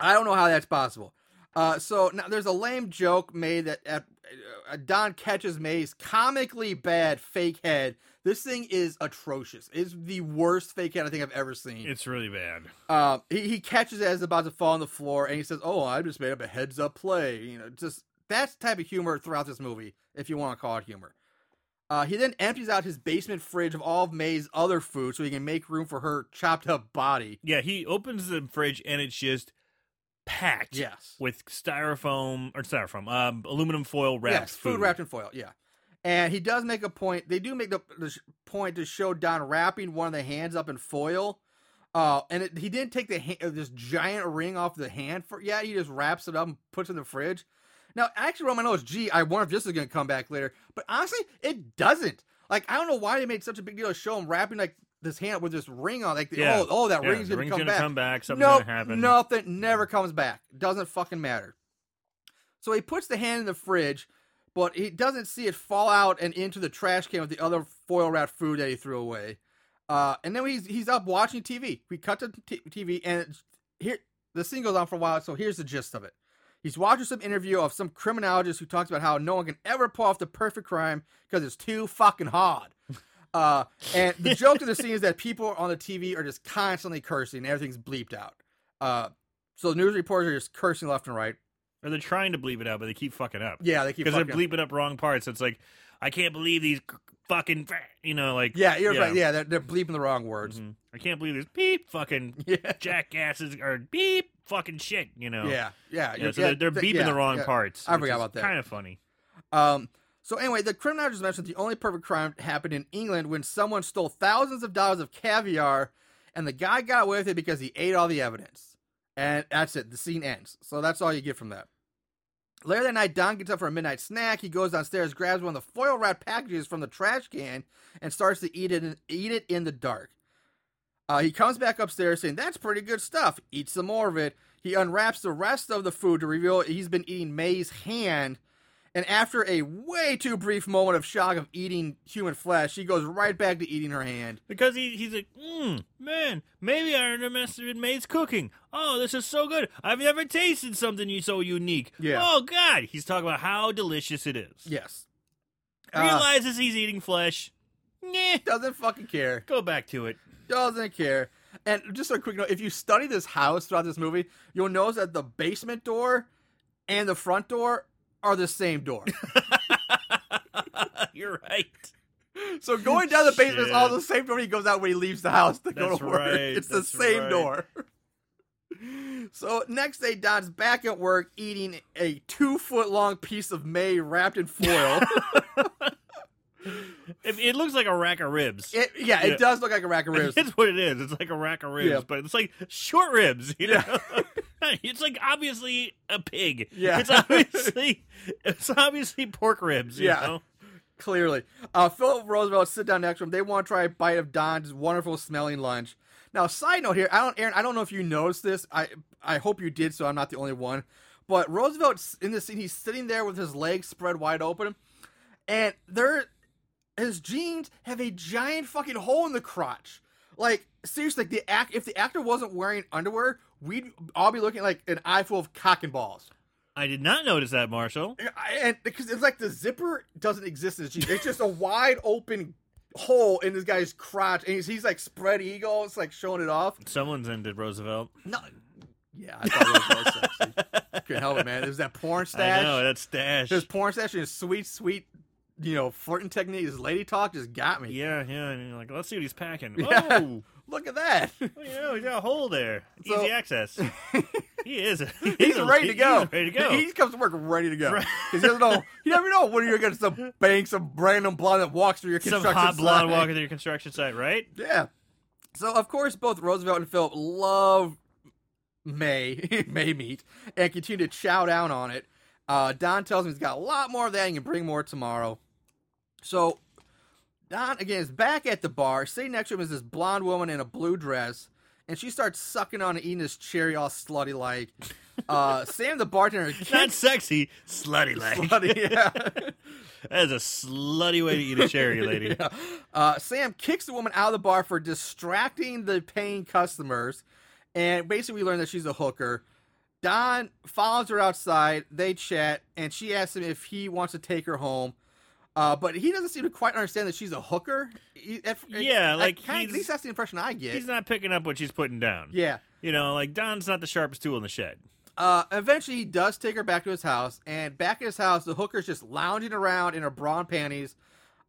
I don't know how that's possible. Uh, so now there's a lame joke made that at, Don catches May's comically bad fake head. This thing is atrocious. It's the worst fake head I think I've ever seen. It's really bad. Um, he, he catches it as it's about to fall on the floor, and he says, "Oh, I just made up a heads up play." You know, just that's the type of humor throughout this movie, if you want to call it humor. Uh, he then empties out his basement fridge of all of May's other food so he can make room for her chopped up body. Yeah, he opens the fridge and it's just packed. Yes, With styrofoam or styrofoam, um, aluminum foil wrapped yes, food. wrapped in foil. Yeah, and he does make a point. They do make the, the sh- point to show Don wrapping one of the hands up in foil. Uh, and it, he didn't take the uh, this giant ring off the hand for yeah. He just wraps it up and puts it in the fridge. Now, I actually wrote my notes. Gee, I wonder if this is going to come back later. But honestly, it doesn't. Like, I don't know why they made such a big deal of show him wrapping like this hand with this ring on. Like, Yeah. oh, oh, that Yeah, ring's to ring's come gonna back. come back. Something's Nope, gonna happen. Nothing. Never comes back. Doesn't fucking matter. So he puts the hand in the fridge, but he doesn't see it fall out and into the trash can with the other foil wrapped food that he threw away. Uh, and then he's he's up watching TV. We cut to t- TV, and here the scene goes on for a while. So here's the gist of it. He's watching some interview of some criminologist who talks about how no one can ever pull off the perfect crime because it's too fucking hard. Uh, and the joke of the scene is that people on the TV are just constantly cursing. And everything's bleeped out. Uh, so the news reporters are just cursing left and right. Or they're trying to bleep it out, but they keep fucking up. Yeah, they keep Because they're fucking up. bleeping up wrong parts. It's like, I can't believe these fucking, you know, like. Yeah, you're right. Yeah, they're, they're bleeping the wrong words. Mhm. I can't believe these beep fucking Yeah, jackasses or beep fucking shit, you know. yeah, yeah. Yeah, so they're, they're beeping yeah, the wrong yeah. parts. I forgot about that. Kind of funny. Um, so anyway, the criminal just mentioned the only perfect crime happened in England when someone stole thousands of dollars of caviar, and the guy got away with it because he ate all the evidence. And that's it. The scene ends. So that's all you get from that. Later that night, Don gets up for a midnight snack. He goes downstairs, grabs one of the foil wrapped packages from the trash can, and starts to eat it. Eat it in the dark. Uh, he comes back upstairs saying, That's pretty good stuff. Eat some more of it. He unwraps the rest of the food to reveal he's been eating May's hand. And after a way too brief moment of shock of eating human flesh, he goes right back to eating her hand. Because he, he's like, mm, man, maybe I underestimated May's cooking. Oh, this is so good. I've never tasted something so unique. Yeah. Oh, God. He's talking about how delicious it is. Yes. Uh, Realizes he's eating flesh. Nah, doesn't fucking care. go back to it. Doesn't care. And just a quick note if you study this house throughout this movie, you'll notice that the basement door and the front door are the same door. You're right. So going down the basement is all the same door he goes out when he leaves the house to go That's to work. right, It's that's the same right. door. So next day, Don's back at work eating a two foot long piece of May wrapped in foil. It, it looks like a rack of ribs. it, yeah, Yeah. it does look like a rack of ribs. It's what it is. It's like a rack of ribs, Yeah. but it's like short ribs. You know, it's like obviously a pig. Yeah. it's obviously it's obviously pork ribs. You Yeah. know? Clearly. Uh, Philip Roosevelt sit down next to him. They want to try a bite of Don's wonderful smelling lunch. Now, side note here, I don't, Aaron, I don't know if you noticed this. I, I hope you did, so I'm not the only one. But Roosevelt's in this scene. He's sitting there with his legs spread wide open, and there, his jeans have a giant fucking hole in the crotch. Like seriously, like the act. If the actor wasn't wearing underwear, we'd all be looking like an eye full of cock and balls. I did not notice that, Marshall. And because it's like the zipper doesn't exist in his jeans. It's just a wide open hole in this guy's crotch, and he's, he's like spread eagle. It's like showing it off. Someone's ended Roosevelt. No, yeah, I thought it was sexy. Couldn't help it, man. There's that porn stash. I know that stash. His porn stash and his sweet, sweet, you know, flirting technique. His lady talk just got me. Yeah, yeah. And you're like, let's see what he's packing. Yeah. Oh, Look at that. well, you know, he's got a hole there. So- Easy access. he is. He's a- ready to go. He's ready to go. He comes to work ready to go. Right. Because he doesn't know. You never know when you're going to some bang some random blonde that walks through your construction site. Some hot blonde walking through your construction site, right? Yeah. So of course both Roosevelt and Philip love May May meat and continue to chow down on it. Uh, Don tells him he's got a lot more of that and can bring more tomorrow. So Don again is back at the bar. Sitting next to him is this blonde woman in a blue dress, and she starts sucking on and eating this cherry all slutty like. Uh, Sam the bartender Not sexy, slutty like. slutty, yeah. That is a slutty way to eat a cherry, lady. Yeah. Uh, Sam kicks the woman out of the bar for distracting the paying customers, and basically we learn that she's a hooker. Don follows her outside. They chat, and she asks him if he wants to take her home. Uh, but he doesn't seem to quite understand that she's a hooker. He- at- Yeah, like, kinda- at least that's the impression I get. He's not picking up what she's putting down. yeah. You know, like Don's not the sharpest tool in the shed. Uh, eventually, he does take her back to his house, and back at his house, the hooker's just lounging around in her bra and panties,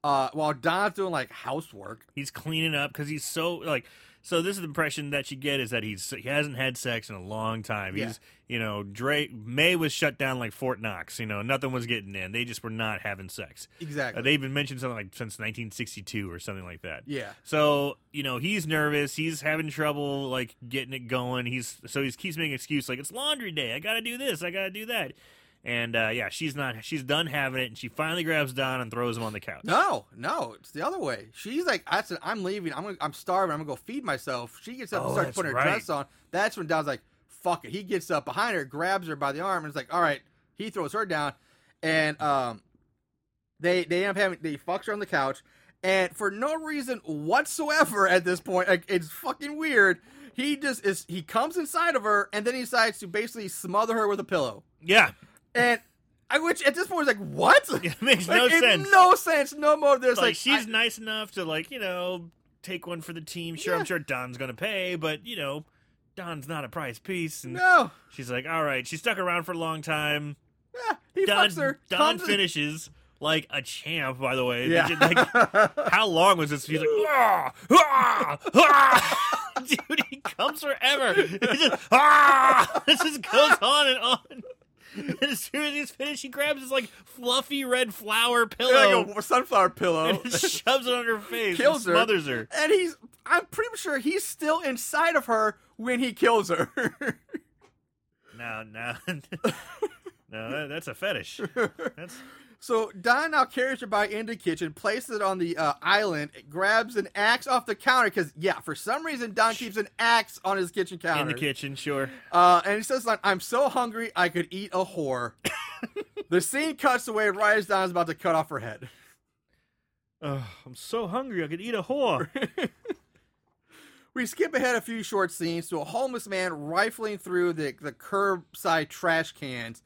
uh, while Don's doing like housework. He's cleaning up because he's so like. So this is the impression that you get is that he's he hasn't had sex in a long time. Yeah. He's you know Drake May was shut down like Fort Knox. You know nothing was getting in. They just were not having sex. Exactly. Uh, they even mentioned something like since 1962 or something like that. yeah. So you know he's nervous. He's having trouble like getting it going. He's so he keeps making excuse like it's laundry day. I got to do this. I got to do that. And uh, yeah, she's not. She's done having it, and she finally grabs Don and throws him on the couch. No, no, it's the other way. She's like, I said, I'm leaving. I'm gonna, I'm starving. I'm gonna go feed myself. She gets up and Oh, starts that's putting her right. dress on. That's when Don's like, fuck it. He gets up behind her, grabs her by the arm, and is like, all right. He throws her down, and um, they they end up having they fucks her on the couch, and for no reason whatsoever at this point, like it's fucking weird. He just is. He comes inside of her, and then he decides to basically smother her with a pillow. Yeah, And I, which at this point was like, what? it makes Like, no it- sense. No sense. No more. There's like, like, she's I- nice enough to like you know take one for the team. Sure, Yeah. I'm sure Don's gonna pay, but you know Don's not a prize piece. And no. she's like, all right. She stuck around for a long time. Yeah, he Don, fucks her. Don comes in- finishes like a champ. By the way, Yeah. Like, how long was this? He's like, ah, ah, ah. dude, he comes forever. He just, ah, this just goes on and on. And as soon as he's finished, he grabs his like fluffy red flower pillow like a sunflower pillow. and shoves it on her face, Kills her. smothers her. and he's. I'm pretty sure he's still inside of her when he kills her. No, no, no, that's a fetish. That's so Don now carries her by into the kitchen, places it on the uh, island, grabs an axe off the counter because yeah, for some reason Don keeps an axe on his kitchen counter. in the kitchen, sure. Uh, and he says, like, I'm so hungry I could eat a whore. the scene cuts away right as Don's about to cut off her head. Oh, I'm so hungry. I could eat a whore. We skip ahead a few short scenes to a homeless man rifling through the, the curbside trash cans.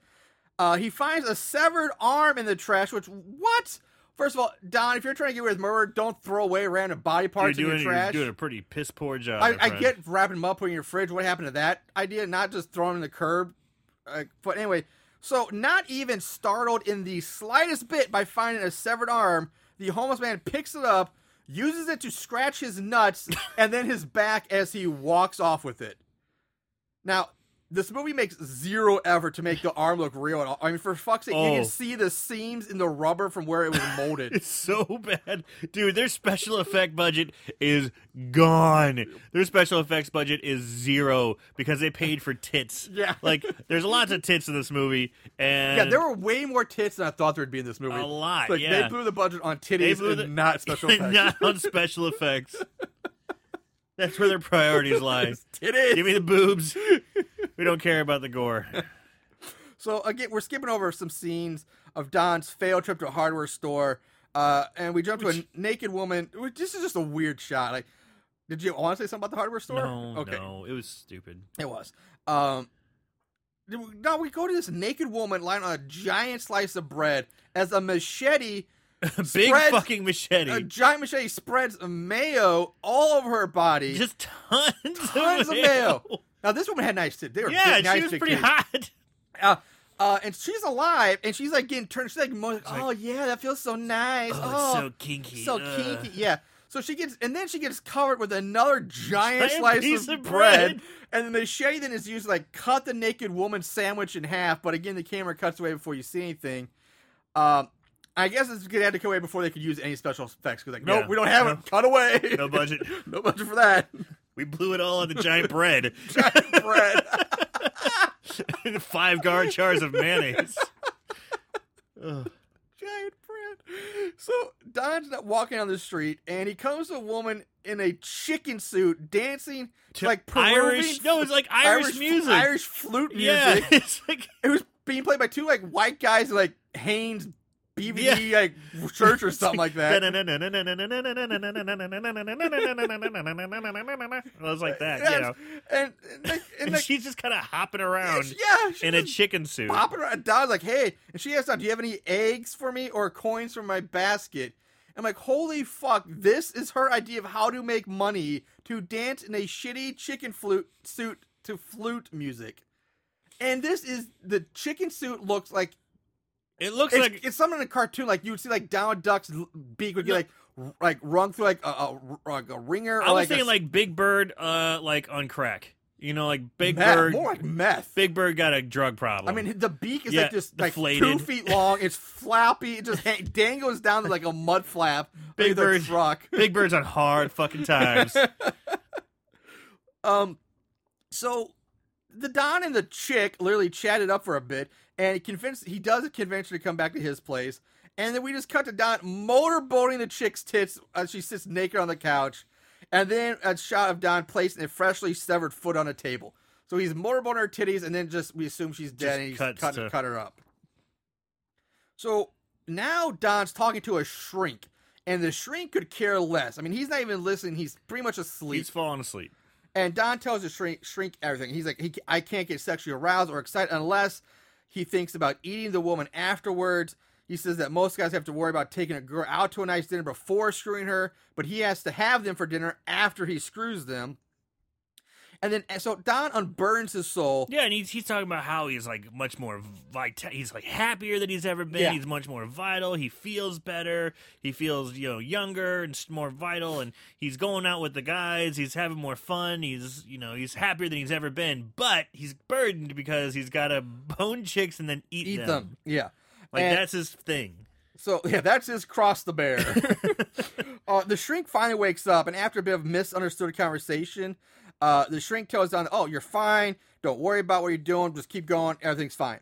Uh, he finds a severed arm in the trash, which, what? First of all, Don, if you're trying to get rid of murder, don't throw away random body You're parts in doing, your trash. you're doing a pretty piss poor job. I, I get wrapping them up, putting in your fridge. What happened to that idea? Not just throwing them in the curb. Uh, but anyway, so not even startled in the slightest bit by finding a severed arm, the homeless man picks it up, uses it to scratch his nuts and then his back as he walks off with it. Now, this movie makes zero effort to make the arm look real at all. I mean, for fuck's sake, you Oh. can see the seams in the rubber from where it was molded. It's so bad. Dude, their special effect budget is gone. Their special effects budget is zero because they paid for tits. Yeah. Like, there's lots of tits in this movie. And Yeah, there were way more tits than I thought there would be in this movie. A lot, Like, yeah. They blew the budget on titties They blew and the- not special effects. not on special effects. That's where their priorities lie. titties. Give me the boobs. We don't care about the gore. So again, we're skipping over some scenes of Don's failed trip to a hardware store, uh, and we jump to a naked woman. This is just a weird shot. Like, did you want to say something about the hardware store? No, okay, no, it was stupid. it was. Um, now we go to this naked woman lying on a giant slice of bread as a machete Big spreads fucking machete. a giant machete spreads mayo all over her body. Just tons, tons of mayo. Now this woman had nice tits. They were Yeah, big, nice she was pretty hot. Uh, uh, and she's alive, and she's like getting turned. She's like, "Oh yeah, that feels so nice. Oh, Oh, so kinky. so Ugh. kinky." Yeah. So she gets, and then she gets covered with another giant, Giant slice of, of bread. bread. And then the machete then is used to like cut the naked woman's sandwich in half. But again, the camera cuts away before you see anything. Um, I guess it's gonna have to cut away before they could use any special effects because like, nope, Yeah. we don't have No. it. Cut away. No budget. no budget for that. We blew it all on the giant bread. Giant bread. Five guard jars of mayonnaise. Ugh. giant bread. So Don's walking on the street, and he comes to a woman in a chicken suit dancing to like Irish. Peruvian- No, it's like Irish, music. Irish flute music. yeah, it's like It was being played by two like white guys in like Hanes BVD like church or something like that. It was like that, Yes. you know. And, and, like, and, And like, she's just kind of hopping around yeah, in a chicken suit. popping around. Don's like, hey, and she asks, Don, do you have any eggs for me or coins from my basket? I'm like, holy fuck, this is her idea of how to make money to dance in a shitty chicken flute suit to flute music. And this is the chicken suit looks like It looks it's, like it's something in a cartoon like you would see like Donald Duck's beak would be like like rung through like a, a, like a ringer. I was like a thinking like Big Bird, uh, like on crack. You know, like Big meth, Bird. more like meth. Big Bird got a drug problem. I mean, the beak is Yeah, like just like two feet long. It's flappy. It just hang- dangles down to like a mud flap. Big like the Bird- truck. Big Bird's on hard fucking times. Um, so the Don and the chick literally chatted up for a bit, and he convinced he does convince her to come back to his place, and then we just cut to Don motorboating the chick's tits as she sits naked on the couch, and then a shot of Don placing a freshly severed foot on a table. So he's motorboating her titties, and then just we assume she's dead, Just and he's cut, to- cut her up. So now Don's talking to a shrink, and the shrink could care less. I mean, he's not even listening; he's pretty much asleep. He's falling asleep. And Don tells the shrink, shrink everything. He's like, he, I can't get sexually aroused or excited unless he thinks about eating the woman afterwards. He says that most guys have to worry about taking a girl out to a nice dinner before screwing her, but he has to have them for dinner after he screws them. And then, so Don unburns his soul. Yeah, and he's he's talking about how he's like much more vital. He's like happier than he's ever been. Yeah. He's much more vital. He feels better. He feels you know younger and more vital. And he's going out with the guys. He's having more fun. He's you know he's happier than he's ever been. But he's burdened because he's got to bone chicks and then eat, Eat them. them. Yeah. Like And- that's his thing. So yeah, that's his cross the bear. uh, the shrink finally wakes up, and after a bit of misunderstood conversation, uh, the shrink tells Don, "Oh, you're fine. Don't worry about what you're doing. Just keep going. Everything's fine."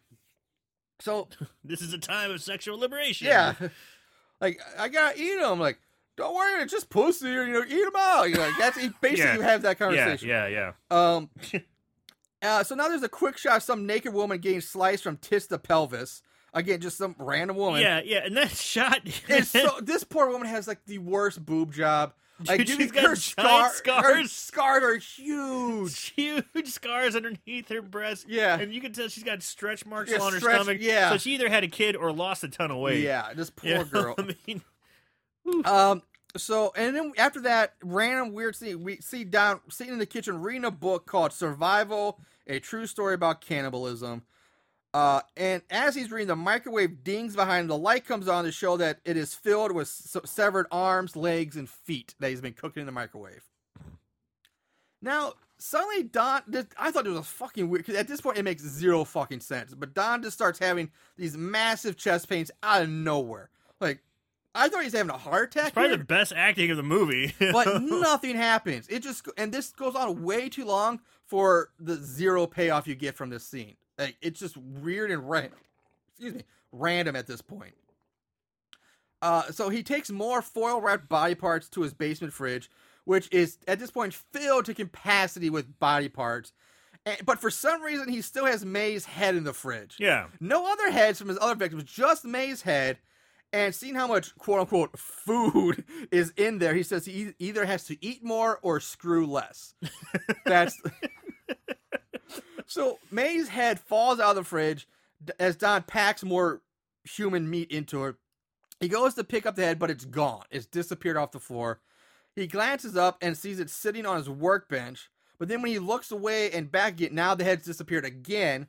So This is a time of sexual liberation. yeah, like I gotta eat them. Like, don't worry, it's just pussy. Or, you know, eat them out. You know, like, that's basically Yeah. you have that conversation. yeah, yeah. Um. Uh, so now there's a quick shot of some naked woman getting sliced from tits to pelvis. Again, just some random woman. Yeah, yeah, and that shot. It's so this poor woman has like the worst boob job. Like Dude, you she's can- got her scar, Her scars. scars are huge. huge scars underneath her breast. Yeah. and you can tell she's got stretch marks Yeah, on her stretch- stomach. yeah. so she either had a kid or lost a ton of weight. Yeah, this poor girl. I mean, Um. So and then after that random weird scene, we see Don sitting in the kitchen reading a book called "Survival: A True Story About Cannibalism." Uh, and as he's reading, the microwave dings behind him. The light comes on to show that it is filled with severed arms, legs, and feet that he's been cooking in the microwave. Now, suddenly Don, this, I thought it was a fucking weird. Cause at this point, it makes zero fucking sense. But Don just starts having these massive chest pains out of nowhere. Like, I thought he's having a heart attack. it's probably here the best acting of the movie. but nothing happens. It just and this goes on way too long for the zero payoff you get from this scene. Like it's just weird and random. Excuse me, random at this point. Uh, so he takes more foil wrapped body parts to his basement fridge, which is at this point filled to capacity with body parts. And, but for some reason, he still has May's head in the fridge. yeah, No other heads from his other victims, just May's head. And seeing how much quote unquote food is in there, he says he either has to eat more or screw less. That's so May's head falls out of the fridge as Don packs more human meat into it. He goes to pick up the head, but it's gone. It's disappeared off the floor. He glances up and sees it sitting on his workbench. But then when he looks away and back again, now the head's disappeared again.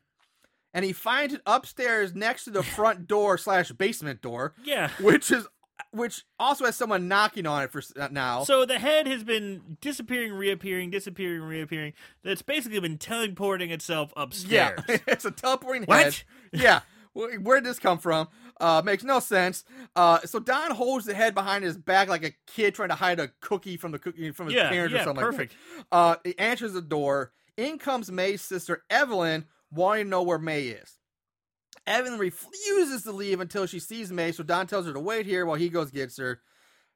And he finds it upstairs next to the front door slash basement door, Yeah. which is which also has someone knocking on it for uh, now. So the head has been disappearing, reappearing, disappearing, reappearing. That's basically been teleporting itself upstairs. yeah, it's a teleporting What? head. Yeah, Where did this come from? Uh, makes no sense. Uh, so Don holds the head behind his back like a kid trying to hide a cookie from the cookie from his Yeah, parents yeah, or something. perfect. Like that. Uh, he answers the door. In comes May's sister Evelyn, wanting to know where May is. Evelyn refuses to leave until she sees May, so Don tells her to wait here while he goes gets her.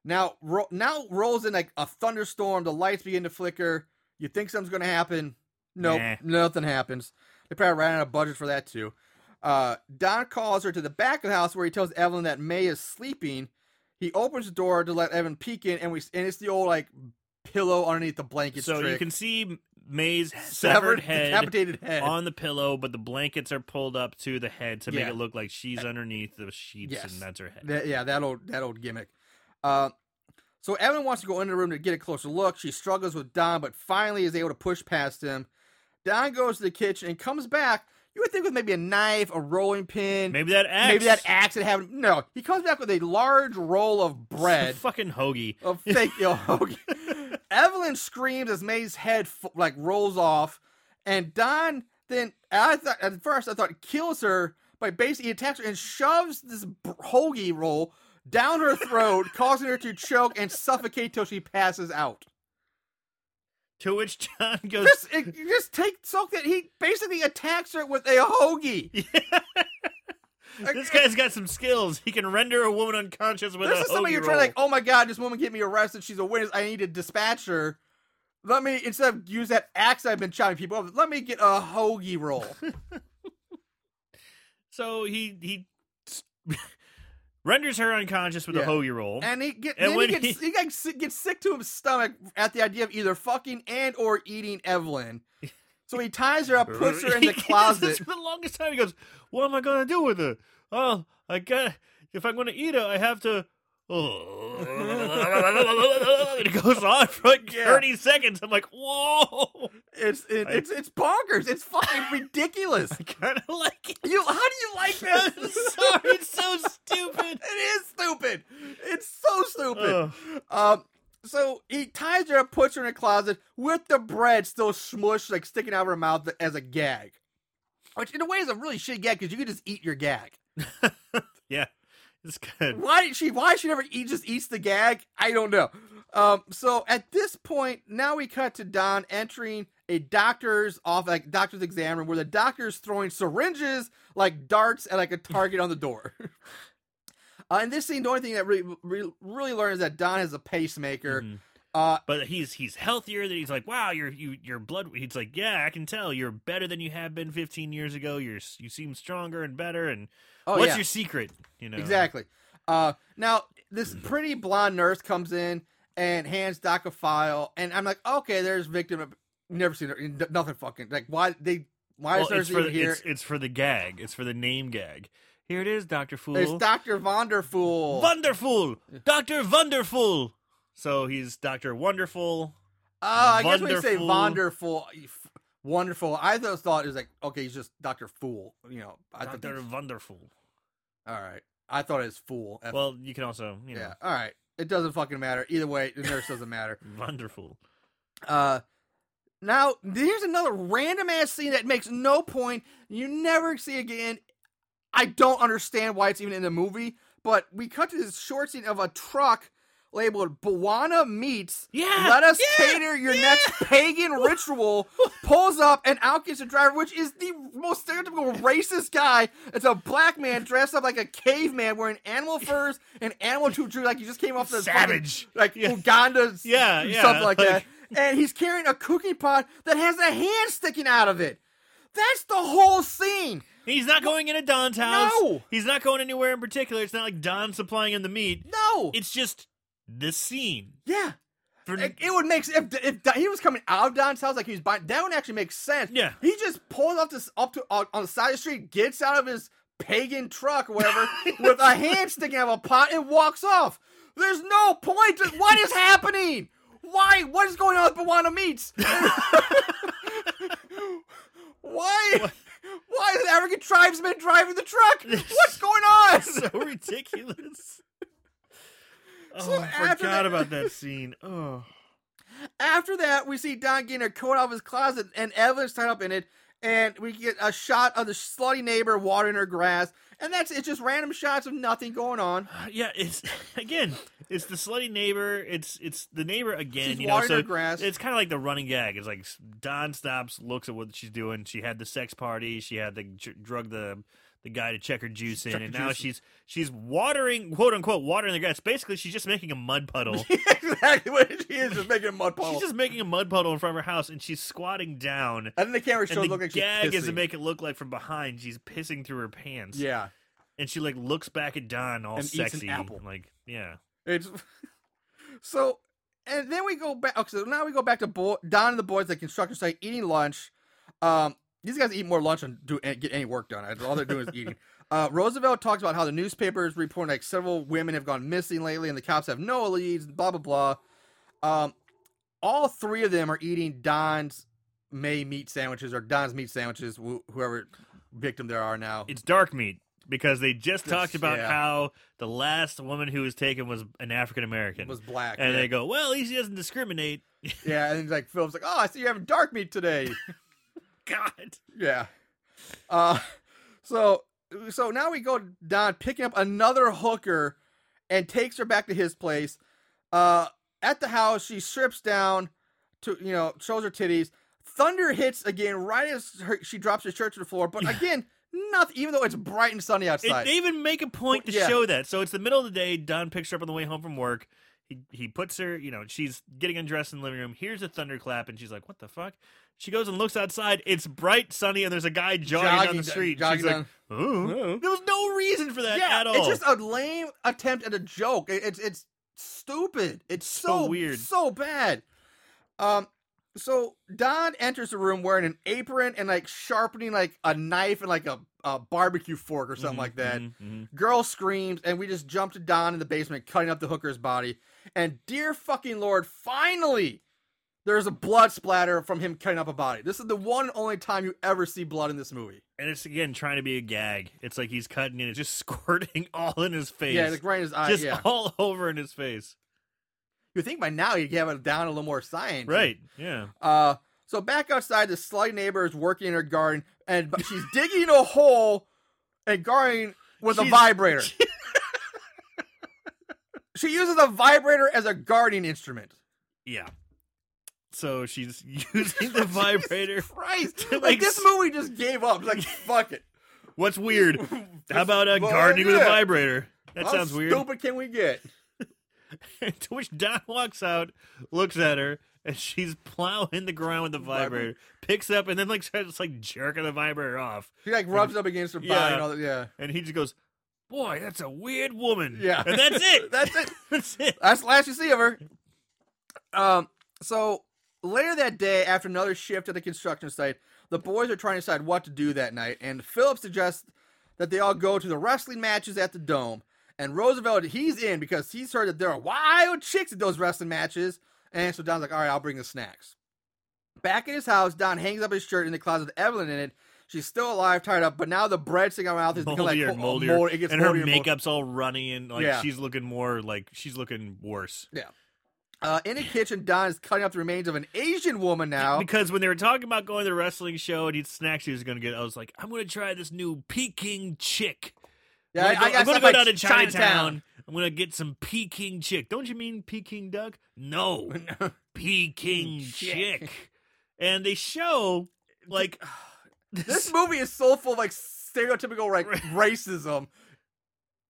Now, ro- now rolls in like a thunderstorm. The lights begin to flicker. You think something's going to happen? Nope, Nah. nothing happens. They probably ran out of budget for that too. Uh, Don calls her to the back of the house where he tells Evelyn that May is sleeping. He opens the door to let Evan peek in, and we and it's the old like pillow underneath the blanket. so you can see May's severed severed head head. on the pillow, but the blankets are pulled up to the head to Yeah. make it look like she's underneath the sheets, Yes. and that's her head. That, yeah, that old that old gimmick. Uh, so Evan wants to go into the room to get a closer look. She struggles with Don, but finally is able to push past him. Don goes to the kitchen and comes back. You would think with maybe a knife, a rolling pin, Maybe that axe. maybe that axe that happened. No, he comes back with a large roll of bread. fucking hoagie. of fake yo hoagie. Evelyn screams as May's head f- like rolls off, and Don then I thought at first I thought kills her by basically attacks her and shoves this hoagie roll down her throat, causing her to choke and suffocate till she passes out. To which John goes, Just it, just take soak that he basically attacks her with a hoagie. "This guy's got some skills. He can render a woman unconscious with This a is somebody oh, you're trying to like, oh my god, this woman get me arrested. She's a witness. I need to dispatch her. Let me instead of use that axe I've been chopping people up. Let me get a hoagie roll. So he he renders her unconscious with Yeah. a hoagie roll. And he get And when he gets he, sick, gets sick to his stomach at the idea of either fucking and or eating Evelyn. So he ties her up, puts her in He the does closet. this for the longest time. He goes, "What am I gonna do with her? Oh, I got. If I'm gonna eat her, I have to." Oh. it goes on for like Yeah. 30 seconds. I'm like, whoa! It's it, it's it's bonkers. It's fucking ridiculous. I kind of like it. You how do you like I'm this? sorry, it's so stupid. It is stupid. It's so stupid. Um, so he ties her up, puts her in a closet with the bread still smushed, like sticking out of her mouth as a gag. Which, in a way, is a really shitty gag because you could just eat your gag. yeah, it's good. Why did she? Why she never eat? Just eats the gag? I don't know. Um, so at this point, now we cut to Don entering a doctor's off, like doctor's exam room, where the doctor's throwing syringes like darts at like a target on the door. Uh, in this scene, the only thing that really, really, is that Don is a pacemaker. Mhm. Uh, But he's he's healthier. That he's like, wow, your you your blood. He's like, yeah, I can tell you're better than you have been 15 years ago. You're you seem stronger and better. And oh what's yeah, your secret? You know exactly. Uh, now this pretty blonde nurse comes in and hands Doc a file, and I'm like, okay, there's victim. Never seen her. Nothing fucking like why they why Well, is there even the, here? it's, it's for the gag. It's for the name gag. Here it is, Doctor Fool. It's Doctor Vonderfool. Wonderful, Doctor Wonderful. So he's Doctor Wonderful. Oh, I guess when you say Wonderful. Wonderful. I just thought it was like okay, he's just Doctor Fool. You know, I Doctor Wonderful. all right. I thought it was Fool. F- Well, you can also, you know, yeah. All right. It doesn't fucking matter either way. The nurse doesn't matter. wonderful. Uh, now here's another random ass scene that makes no point. You never see again. I don't understand why it's even in the movie, but we cut to this short scene of a truck labeled Bawana Meats. Yeah, Let us yeah, cater your yeah. next pagan ritual. Pulls up and out gets the driver, which is the most stereotypical racist guy. It's a black man dressed up like a caveman wearing animal furs and animal tutu, like he just came off the fucking- Savage. like Yeah. Uganda, Yeah, yeah, something like, that. And he's carrying a cooking pot that has a hand sticking out of it. That's the whole scene. He's not going into Don's house. No. He's not going anywhere in particular. It's not like Don supplying him the meat. No. It's just the scene. yeah. For, It, it would make if, if Don- he was coming out of Don's house like he was buying. That would actually make sense. Yeah. He just pulls up this up to on, on the side of the street, gets out of his pagan truck or whatever with a hand sticking out of a pot and walks off. There's no point. To, what is happening? Why? What is going on with Bawana Meats? Why? Why is the African tribesman driving the truck? What's going on? so ridiculous. Oh, So I forgot that- about that scene. Oh, After that, we see Don getting a coat out of his closet and Evelyn's tied up in it. And we get a shot of the slutty neighbor watering her grass. And that's it's just random shots of nothing going on. yeah. It's again, it's the slutty neighbor. It's it's the neighbor again. She's you know, so her grass. it's kind of like the running gag. It's like Don stops, looks at what she's doing. She had the sex party. She had the dr- drug the the guy to check her juice in, and now juice. she's she's watering quote unquote watering the grass. Basically, she's just making a mud puddle. exactly what she is, just making a mud puddle. She's just making a mud puddle in front of her house, and she's squatting down. and then the camera shows look like she's gag is to make it look like from behind she's pissing through her pants. Yeah, and she like looks back at Don all And sexy, apple. like yeah. it's so. And then we go back. Okay, so now we go back to Bo- Don and the boys at the construction site eating lunch. Um, these guys eat more lunch than do get any work done. All they're doing is eating. Uh, Roosevelt talks about how the newspapers reporting like several women have gone missing lately, and the cops have no leads. Blah blah blah. Um, all three of them are eating Don's May meat sandwiches or Don's meat sandwiches. Wh- whoever victim there are now. It's dark meat because they just This- talked about yeah. how the last woman who was taken was an African American. was black. and yeah. they go, well, at least he doesn't discriminate. yeah, and he's like Philip's like, oh, I see you're having dark meat today. God. Yeah. Uh so so now we go to Don picking up another hooker and takes her back to his place. Uh at the house, she strips down to you know, shows her titties. Thunder hits again right as her, she drops her shirt to the floor, but again, nothing even though it's bright and sunny It, outside. they even make a point to Yeah. show that. So it's the middle of the day. Don picks her up on the way home from work. He he puts her, you know, she's getting undressed in the living room. Here's a thunderclap, and she's like, "What the fuck?" She goes and looks outside. It's bright, sunny, and there's a guy jogging, down the street. jogging she's like, down. "Oh, there was no reason for that yeah, at all." it's just a lame attempt at a joke. It's it's stupid. It's So so, weird. so bad. Um, so Don enters the room wearing an apron and like sharpening like a knife and like a, a barbecue fork or something Mhm, like that. mhm, mhm. Girl screams, and we just jump to Don in the basement, cutting up the hooker's body. And dear fucking lord, finally, there's a blood splatter from him cutting up a body. This is the one and only time you ever see blood in this movie. And it's again trying to be a gag. It's like he's cutting and it's just squirting all in his face. Yeah, like right in his eye. just yeah. all over in his face. You think by now you'd have it down a little more science. Right. Yeah. Uh, so back outside, the slutty neighbor is working in her garden, and she's digging a hole and gardening with a vibrator. she uses a vibrator as a gardening instrument. Yeah. So she's using the vibrator. Christ, like, like, this movie just gave up. It's like fuck it. What's weird? How about uh, Well, gardening with a vibrator? That How sounds weird. Stupid can we get? to which Don walks out, looks at her, and she's plowing the ground with the vibrator. Picks up and then like starts like jerking the vibrator off, She like rubs up against her body. Yeah. And all that. Yeah, and he just goes, "Boy, that's a weird woman." Yeah. and that's it. that's it. that's it. That's the last you see of her. Um. So later that day, after another shift at the construction site, the boys are trying to decide what to do that night, and Philip suggests that they all go to the wrestling matches at the dome. And Roosevelt, he's in because he's heard that there are wild chicks at those wrestling matches. And so Don's like, all right, I'll bring the snacks. Back in his house, Don hangs up his shirt in the closet with Evelyn in it. She's still alive, tied up, but now the bread sticking out of her mouth is becoming like Moldier, and moldier, mold- it gets and her moldier and moldier. makeup's all runny, and like Yeah. she's looking more like she's looking worse. Yeah. Uh, in the kitchen, Don is cutting up the remains of an Asian woman now. Because when they were talking about going to the wrestling show and eat snacks he was going to get, I was like, I'm going to try this new Peking chick. Yeah, I'm gonna go, some, go down to Chinatown. I'm gonna get some Peking chick. Don't you mean Peking duck? No, Peking Chick. chick. And they show like This movie is so full of like stereotypical like racism.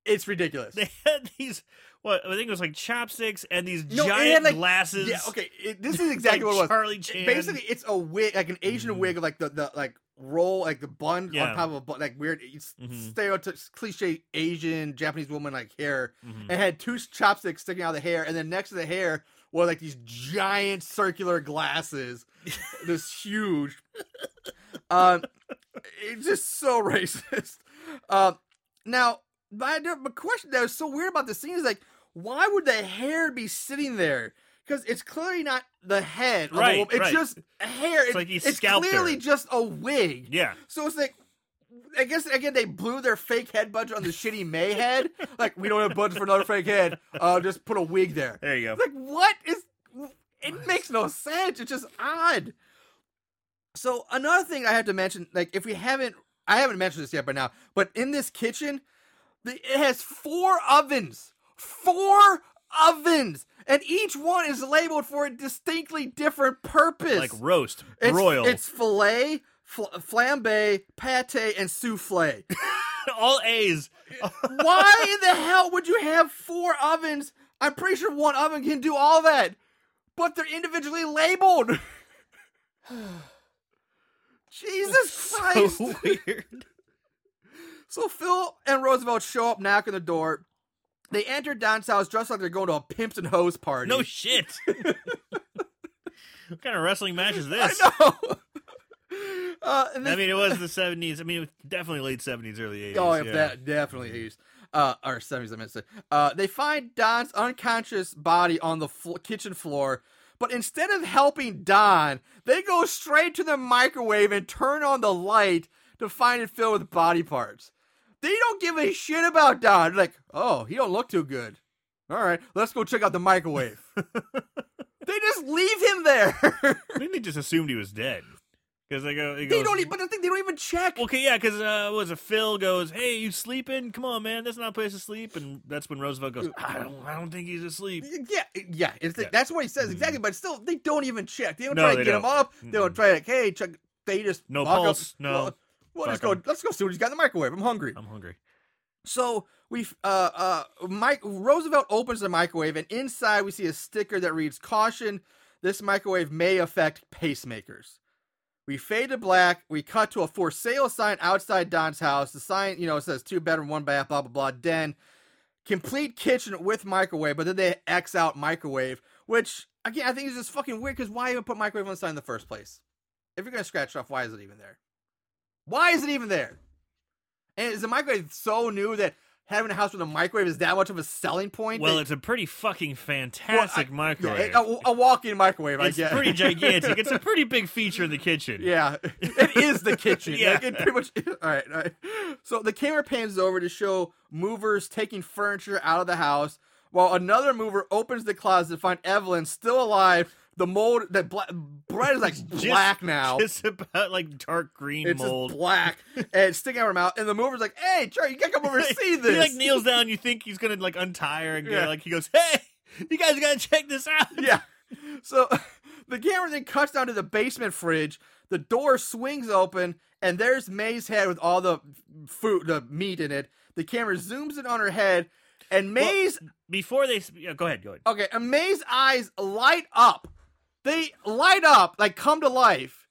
It's ridiculous. They had these what I think it was like chopsticks and these No, giant like- glasses. Yeah, okay. It, this is exactly like what it was. Charlie Chan. Basically, it's a wig, like an Asian Mhm. wig, of like the, the like roll, like the bun Yeah. on top of a bun, like weird it's Mhm. stereotypes, cliche Asian Japanese woman like hair, Mhm. and had two chopsticks sticking out of the hair, and then next to the hair were like these giant circular glasses, this huge. Um, it's just so racist. Um, Now, my, my question that was so weird about the scene is like, why would the hair be sitting there? Because it's clearly not the head. the Right. It's right. just hair. It- like he it's scalped clearly her. just a wig. Yeah. So it's like, I guess again they blew their fake head budget on the shitty May head. Like we don't have budget for another fake head. Uh, just put a wig there. There you go. It's like what is? It makes no sense. It's just odd. So another thing I have to mention, like if we haven't, I haven't mentioned this yet by now, but in this kitchen, the, it has four ovens, four ovens, and each one is labeled for a distinctly different purpose. Like roast, it's, it's filet, fl- flambe, pate, and souffle. all A's. Why in the hell would you have four ovens? I'm pretty sure one oven can do all that, but they're individually labeled. Jesus Christ. So weird. So Phil and Roosevelt show up, knock on the door. They enter Don's house dressed like they're going to a pimps and hoes party. No shit. what kind of wrestling match is this? I know. uh, I mean, it was the seventies. I mean, it was definitely late seventies, early eighties. Oh, if that definitely is. Uh, or seventies, I meant to say. Uh, they find Don's unconscious body on the flo- kitchen floor, but instead of helping Don, they go straight to the microwave and turn on the light to find it filled with body parts. They don't give a shit about Don. They're like, oh, he don't look too good. All right, let's go check out the microwave. they just leave him there. I think they just assumed he was dead because they go. He they goes, don't. Even, but I think they don't even check. Okay, yeah, because uh, what was it Phil goes, "Hey, you sleeping? Come on, man, that's not a place to sleep." And that's when Roosevelt goes, "I don't, I don't think he's asleep." Yeah, yeah, it's Yeah. that's what he says Mhm. exactly. But still, they don't even check. They don't No, try to get him don't. up. They don't try like, hey, check. They just No walk up, pulse, no. Well, well, let's Fuck go. 'em. Let's go see what he's got in the microwave. I'm hungry. I'm hungry. So we, uh, uh, Mike Roosevelt opens the microwave, and inside we see a sticker that reads, "Caution: This microwave may affect pacemakers." We fade to black. We cut to a for sale sign outside Don's house. The sign, you know, says two bedroom, one bath, blah blah blah. Den, complete kitchen with microwave, but then they X out microwave, which again I think is just fucking weird. Because why even put microwave on the sign in the first place? If you're gonna scratch it off, why is it even there? Why is it even there? And is the microwave so new that having a house with a microwave is that much of a selling point? Well, that- it's a pretty fucking Well, fantastic I- microwave. yeah, a, a walk-in microwave. I it's guess pretty gigantic. It's a pretty big feature in the kitchen. Yeah, it is the kitchen. Yeah. Like, it pretty much. All right, all right. So the camera pans over to show movers taking furniture out of the house, while another mover opens the closet to find Evelyn still alive. The mold, that bla- bread is like Just- black now. It's about like dark green it's mold. just black and it's sticking out of her mouth. And the mover's like, "Hey, Charlie, you gotta come over and see this." He like kneels down. You think he's gonna like untie her and Yeah. get, like he goes, "Hey, you guys gotta check this out." Yeah. So the camera then cuts down to the basement fridge. The door swings open, and there's May's head with all the food, the meat in it. The camera zooms in on her head, and Well- May's Before they, yeah, go ahead, go ahead. okay, and May's eyes light up. They light up, like come to life.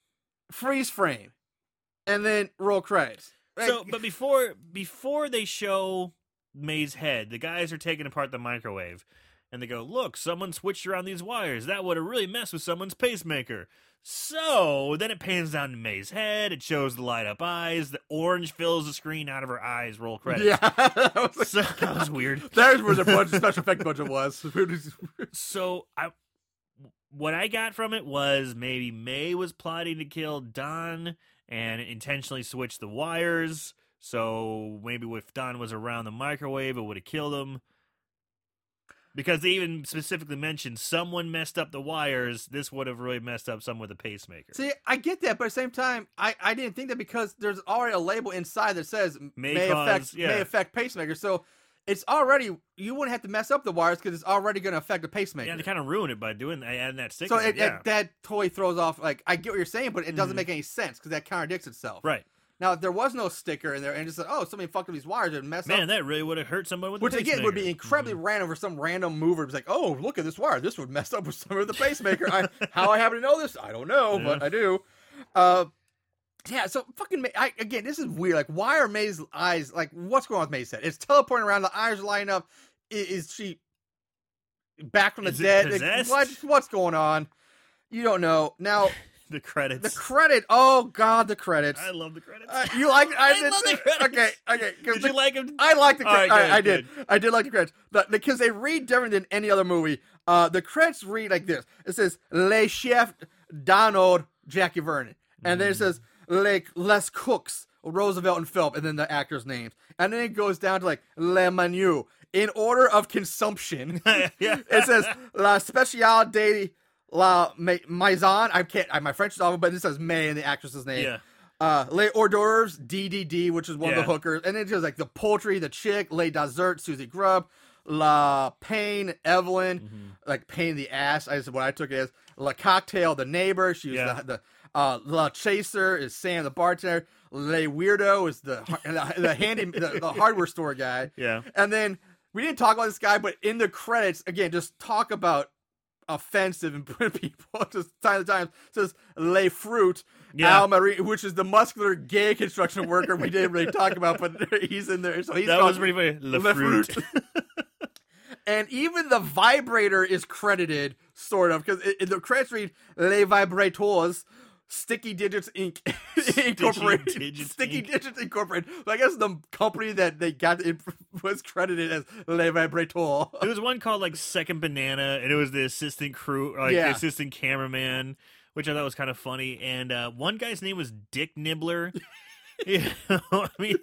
Freeze frame, and then roll credits. Like, So, but before before they show May's head, the guys are taking apart the microwave, and they go, "Look, someone switched around these wires. That would have really messed with someone's pacemaker." So then it pans down to May's head. It shows the light up eyes. The orange fills the screen out of her eyes. Roll credits. yeah, that was, like- So that was weird. There's where the special effect budget was. So I, what I got from it was maybe May was plotting to kill Don and intentionally switch the wires. So maybe if Don was around the microwave, it would have killed him. Because they even specifically mentioned someone messed up the wires. This would have really messed up someone with a pacemaker. See, I get that, but at the same time, I, I didn't think that because there's already a label inside that says May may, cause- affect yeah. may affect pacemaker. So it's already you wouldn't have to mess up the wires because it's already going to affect the pacemaker. yeah, they kind of ruin it by doing that, adding that sticker. so it, yeah. it, that totally throws off. Like I get what you're saying, but it doesn't Mhm. make any sense because that contradicts itself. right. Now, if there was no sticker in there and just said, "Oh, somebody fucked up these wires and messed Man, up," man, that really would have hurt someone with which again would be incredibly Mhm. random for some random mover. It's like, "Oh, look at this wire. This would mess up with some of the pacemaker." I, how I happen to know this, I don't know, but I do. Uh, yeah. So fucking May, I, again, this is weird. Like, why are May's eyes like? What's going on with May's head? It's teleporting around. The eyes are lighting up. Is, is she back from the Is dead? Like, what, what's going on? You don't know. Now, the credits. The credit. Oh God, the credits. I love the credits. Uh, you like? I, I did. love the credits. Okay, okay. Did the- you like him? I like the All right, credits. I, I did. I did like the credits, but because they read different than any other movie. Uh, the credits read like this. It says "Les Chef Donald Jackie Vernon," and then it says "Les Les Cooks Roosevelt and Philip," and then the actors' names, and then it goes down to like "Le Menu" in order of consumption. it says "La Speciale de la Ma- Maison." I can't. I, my French is awful, but it says May in the actress's name Yeah. uh Les Hors d'oeuvres, DDD, which is one of the hookers, and then just like the poultry, the chick, Les Dessert, Susie Grubb, La Pain, Evelyn, Mm-hmm. like pain in the ass. I said what I took it as La Cocktail, the neighbor. She was Yeah. the, the uh La Chaser is Sam, the bartender. Le Weirdo is the the, the handy the, the hardware store guy. Yeah. And then we didn't talk about this guy, but in the credits, again, just talk about offensive and put people. Just time to time says Le Fruit, Yeah. Al Marie, which is the muscular gay construction worker we didn't really talk about, but he's in there. So he's that called was pretty funny. Le, Le fruit. Fruit. And even the vibrator is credited, sort of, because in the credits read Le Vibrators. Sticky Digits Inc. Incorporated. Digits, Sticky Inc. Digits Incorporated. So I guess the company that they got it was credited as Les Vibrators. There was one called like Second Banana, and it was the assistant crew, like Yeah. the assistant cameraman, which I thought was kind of funny. And uh, one guy's name was Dick Nibbler. you know, I mean,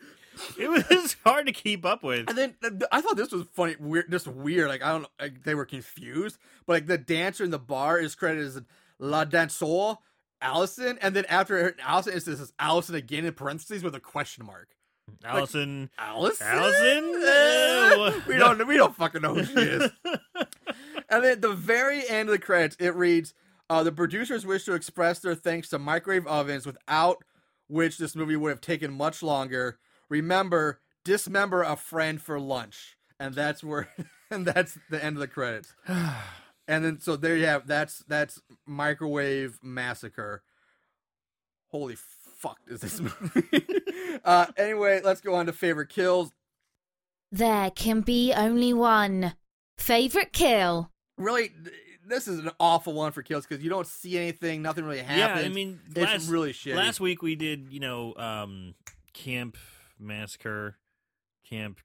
it was hard to keep up with. And then th- th- I thought this was funny, weird, just weird. Like I don't, know, like, they were confused, but like the dancer in the bar is credited as La Danseur, Allison, and then after Allison, it says Allison again in parentheses with a question mark. Allison. Allison, Allison? Uh, we don't, we don't fucking know who she is. and then at the very end of the credits, it reads, uh, "The producers wish to express their thanks to microwave ovens, without which this movie would have taken much longer. Remember, dismember a friend for lunch." And that's where, and that's the end of the credits. and then so there you have that's that's microwave massacre. Holy fuck is this movie? uh, anyway, let's go on to favorite kills. There can be only one. Favorite kill? really this is an awful one for kills because you don't see anything nothing really happens yeah, I mean, it's last, really shitty last week we did, you know, um, Camp Massacre, Camp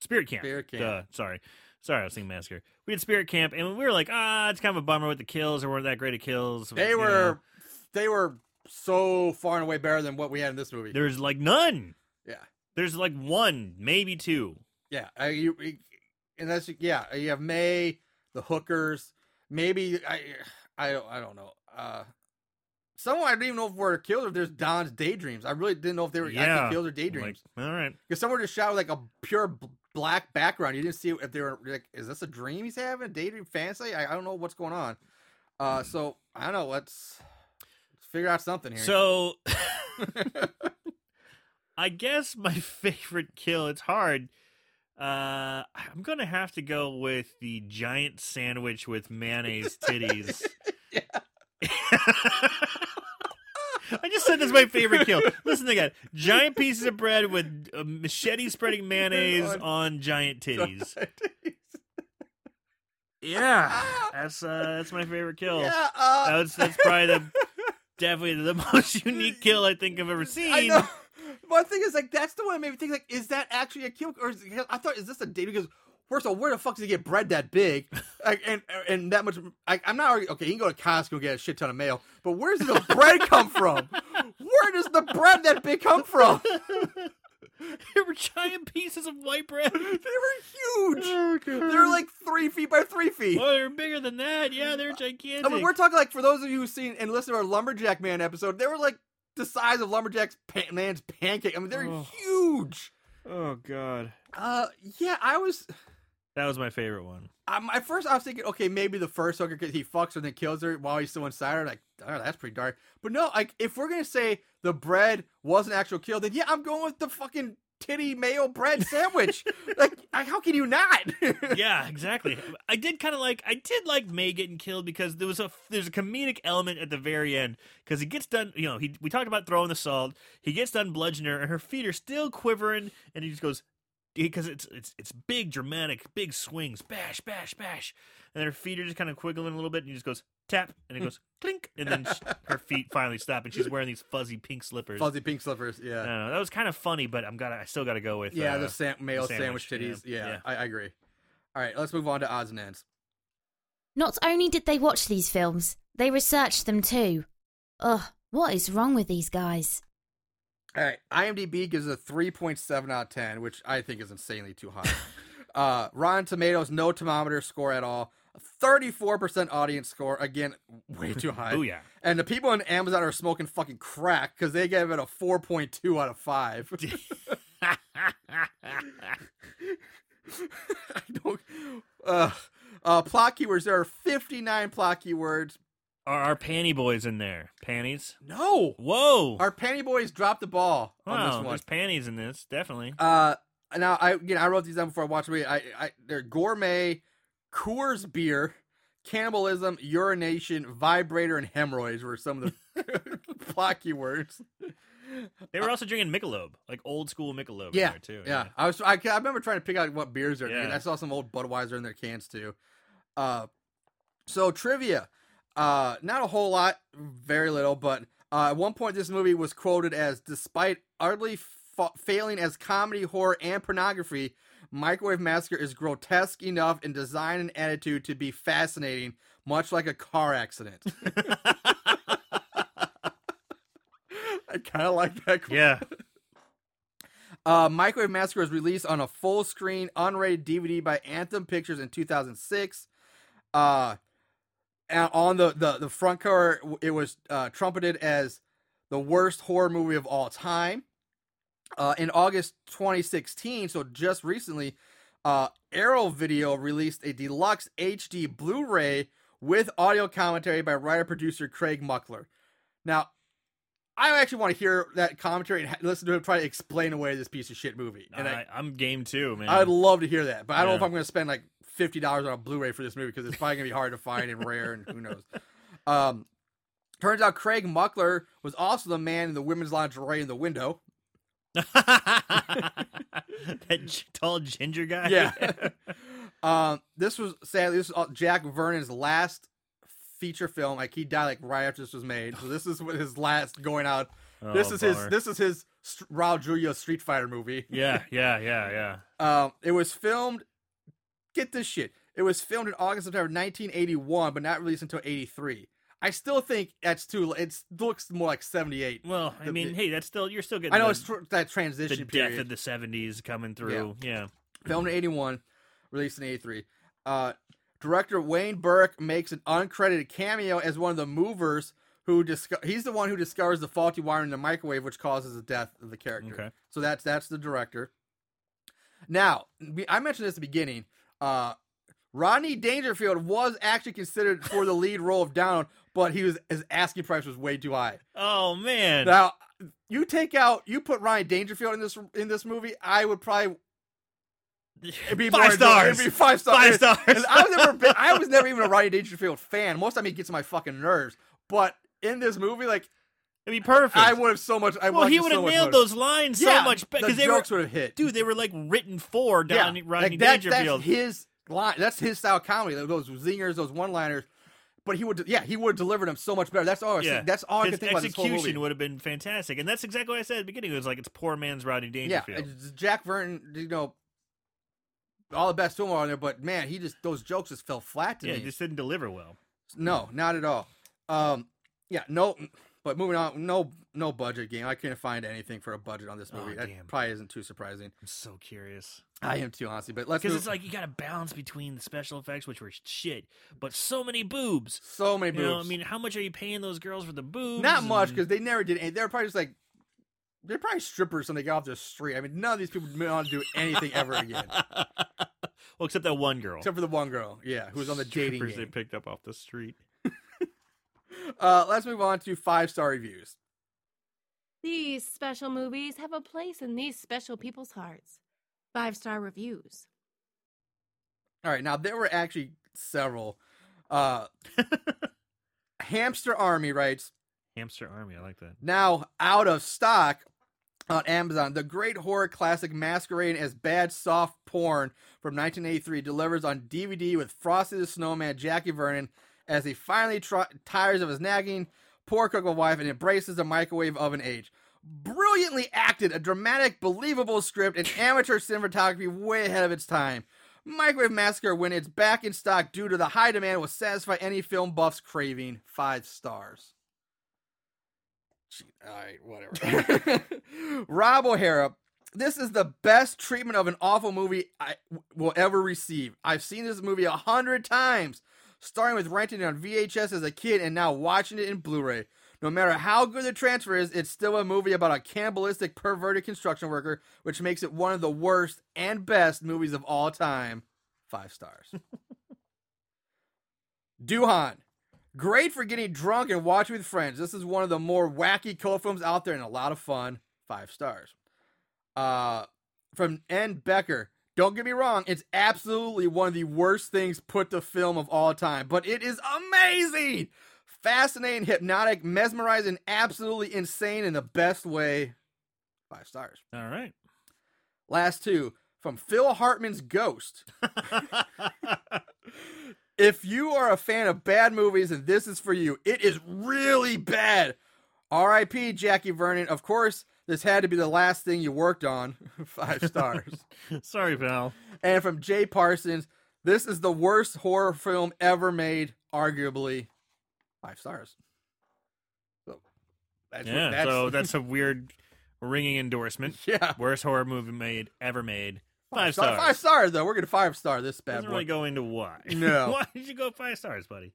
Spirit Camp. Spirit Camp. Duh, sorry, sorry, I was thinking Massacre. We did Spirit Camp, and we were like, ah, it's kind of a bummer with the kills. There weren't that great of kills. they you were know. they were so far and away better than what we had in this movie There's like none. yeah There's like one, maybe two. yeah uh, you, and that's yeah you have may the hookers maybe i i don't i don't know uh some I didn't even know if were kills or if there's Don's daydreams. I really didn't know if they were Yeah. actually kills or daydreams. Like, all right. Because someone just shot with like a pure black background. You didn't see if they were like, is this a dream he's having? Daydream fantasy? I, I don't know what's going on. Uh, so I don't know. Let's, let's figure out something here. So I guess my favorite kill, it's hard. Uh I'm gonna have to go with the giant sandwich with mayonnaise titties. I just said this is my favorite kill. Listen again. Giant pieces of bread with a machete spreading mayonnaise On- on giant titties. Yeah, that's uh, that's my favorite kill. yeah, uh, That's that's probably the definitely the most unique kill I think I've ever seen. One thing is like that's the one that made me think like, is that actually a kill? Or is, I thought, is this a date? Because first of all, where the fuck does he get bread that big, like, and and that much? I, I'm not arguing- okay. You can go to Costco and get a shit ton of mail, but where's the bread come from? Where does the bread that big come from? there were giant pieces of white bread. They were huge. They're like three feet by three feet. Oh, they're bigger than that. Yeah, they're gigantic. I mean, we're talking like for those of you who've seen and listened to our Lumberjack Man episode, they were like the size of Lumberjack's pan- man's pancake. I mean, they're Oh. huge. oh god, Uh, yeah, I was. That was my favorite one. Um, at first, I was thinking, okay, maybe the first hooker 'cause he fucks her and then kills her while he's still inside her. Like, oh, that's pretty dark. But no, like, if we're gonna say the bread was an actual kill, then yeah, I'm going with the fucking titty mayo bread sandwich. like, I- how can you not? yeah, exactly. I did kind of like I did like May getting killed because there was a there's a comedic element at the very end because he gets done. You know, he we talked about throwing the salt. He gets done bludgeoning her, and her feet are still quivering, and he just goes because it's it's it's big dramatic, big swings, bash, bash, bash, and her feet are just kind of quiggling a little bit, and he just goes tap, and it goes clink, and then sh her feet finally stop, and she's wearing these fuzzy pink slippers. Fuzzy pink slippers. I Yeah. don't know. That was kind of funny, but I'm gotta. I still gotta go with. Yeah, uh, the sam- male sandwich, sandwich, titties. yeah, Yeah, yeah. I, I agree. All right, let's move on to odds and ends. Not only did they watch these films, they researched them too. Ugh, what is wrong with these guys? All right, IMDb gives it a 3.7 out of 10, which I think is insanely too high. uh, Rotten Tomatoes, no thermometer score at all. 34% audience score, again, way too high. Booyah. And the people on Amazon are smoking fucking crack because they gave it a 4.2 out of 5. I don't. Uh, uh, plot keywords. There are 59 plot keywords. Are our panty boys in there? Panties? No! Whoa! Our Panty Boys dropped the ball on this one. there's panties in this, definitely. Uh, now I you know I wrote these down before I watched the movie. I, I they're gourmet, Coors beer, cannibalism, urination, vibrator, and hemorrhoids were some of the plot words. They were also drinking Michelob, like old school Michelob. in Yeah, there too. yeah. I was I, I remember trying to pick out what beers they're drinking. Yeah. I saw some old Budweiser in their cans too. Uh, so trivia, uh, not a whole lot, very little, but uh, at one point this movie was quoted as, despite utterly fa- failing as comedy, horror, and pornography, Microwave Massacre is grotesque enough in design and attitude to be fascinating, much like a car accident. I kind of like that. quote. yeah. Uh, Microwave Massacre was released on a full screen, unrated DVD by Anthem Pictures in 2006. Uh, on the, the, the front cover, it was uh, trumpeted as the worst horror movie of all time. Uh, in August 2016, so just recently, uh, Arrow Video released a deluxe HD Blu ray with audio commentary by writer producer Craig Muckler. Now, I actually want to hear that commentary and listen to him try to explain away this piece of shit movie. And I, I, I'm game too, man. I'd love to hear that, but I don't know if I'm going to spend like fifty dollars on a Blu-ray for this movie because it's probably going to be hard to find and rare, and who knows. Um, turns out Craig Muckler was also the man in the women's lingerie in the window. that tall ginger guy. Yeah. um, this was sadly this was Jack Vernon's last feature film. Like he died like right after this was made, so this is what his last going out. this Oh, is his this is his Raul Julia Street Fighter movie. Yeah, yeah, yeah, yeah. Um, it was filmed. Get this shit. It was filmed in August, September 1981, but not released until 83. I still think that's too. It looks more like 78. Well, I The- mean, hey, that's still you're still getting. I know the, it's tr- that the transition death of the '70s coming through. Yeah. filmed in 81, released in 83. Uh, director Wayne Berwick makes an uncredited cameo as one of the movers who disco- he's the one who discovers the faulty wiring in the microwave which causes the death of the character. Okay. So that's that's the director. Now, I mentioned this at the beginning. Uh, Rodney Dangerfield was actually considered for the lead role of Don, but he was his asking price was way too high. Oh man. Now, you take out you put Ryan Dangerfield in this in this movie, I would probably It'd be Five stars. It'd be five stars. Five stars. and I was never, been, I was never even a Rodney Dangerfield fan. Most of the time, he gets on my fucking nerves. But in this movie, like It'd be perfect. I would have so much. I well, he would have much nailed more. those lines Yeah, so much the because they were, jokes would have hit. dude. They were like written for Donnie, Rodney like that, Dangerfield. That's his line. That's his style of comedy. Those zingers, those one-liners. But he would, yeah, he would have delivered them so much better. That's all. I was yeah. That's all I could think about this whole execution movie. would have been fantastic, and that's exactly what I said at the beginning. It was like it's poor man's Rodney Dangerfield. it's Jack Vernon, you know, all the best to him on there. But man, he just those jokes just fell flat to Yeah, me. he just didn't deliver well. No, not at all. Um, yeah, no. But moving on, no, no budget game. I couldn't find anything for a budget on this Oh, movie. that damn. probably isn't too surprising. I'm so curious I am too honestly. But let's because it's like you got to balance between the special effects, which were shit, but so many boobs. so many You know, I mean, how much are you paying those girls for the boobs? not much because they never did. Any, they're probably just like they're probably strippers when they got off the street. I mean, none of these people went on to do anything ever again, well, except that one girl. except for the one girl, yeah, who was on the dating Strippers they game. picked up off the street. Uh, let's move on to five star reviews. These special movies have a place in these special people's hearts. Five star reviews. All right, now there were actually several. Uh, Hamster Army writes. Hamster Army, I like that. now out of stock on Amazon. The great horror classic masquerading as bad soft porn from 1983 delivers on DVD with Frosty the Snowman, Jackie Vernon, as he finally tires of his nagging poor cook wife and embraces the microwave oven age. Brilliantly acted, a dramatic, believable script, and amateur cinematography way ahead of its time. Microwave Massacre, when it's back in stock due to the high demand, will satisfy any film buff's craving. Five stars. All right, whatever. Rob O'Hara, this is the best treatment of an awful movie I will ever receive. I've seen this movie a hundred times, starting with renting it on VHS as a kid and now watching it in Blu-ray. No matter how good the transfer is, it's still a movie about a cannibalistic, perverted construction worker, which makes it one of the worst and best movies of all time. Five stars. Duhan. Great for getting drunk and watching with friends. This is one of the more wacky cult films out there and a lot of fun. Five stars. Uh, from N. Becker. Don't get me wrong, it's absolutely one of the worst things put to film of all time, but it is amazing! Fascinating, hypnotic, mesmerizing, absolutely insane in the best way. Five stars. All right. Last two from Phil Hartman's Ghost. if you are a fan of bad movies and this is for you, it is really bad. R.I.P. Jackie Vernon. Of course, this had to be the last thing you worked on. Five stars. Sorry, pal. and from Jay Parsons, this is the worst horror film ever made, arguably. Five stars. So that's Yeah. what, that's, So that's a weird ringing endorsement. yeah. Worst horror movie made ever made. Five star- stars. Five stars though. We're gonna five star this bad Doesn't boy. really go into why. No. why did you go five stars, buddy?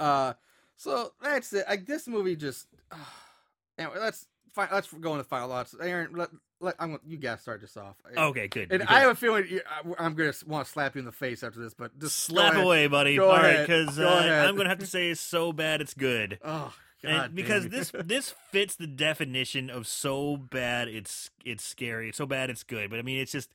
Uh, so that's it. Like this movie just. anyway, let's fi- let's go into final thoughts. Aaron, let, let I'm you guys start this off. Okay, good. And because- I have a feeling you- I- I'm gonna want to slap you in the face after this, but just slap ahead. away, buddy. Go All right, ahead. because uh. I'm gonna have to say it's so bad it's good. Oh God, And because this this fits the definition of so bad it's it's scary, so bad it's good. But I mean, it's just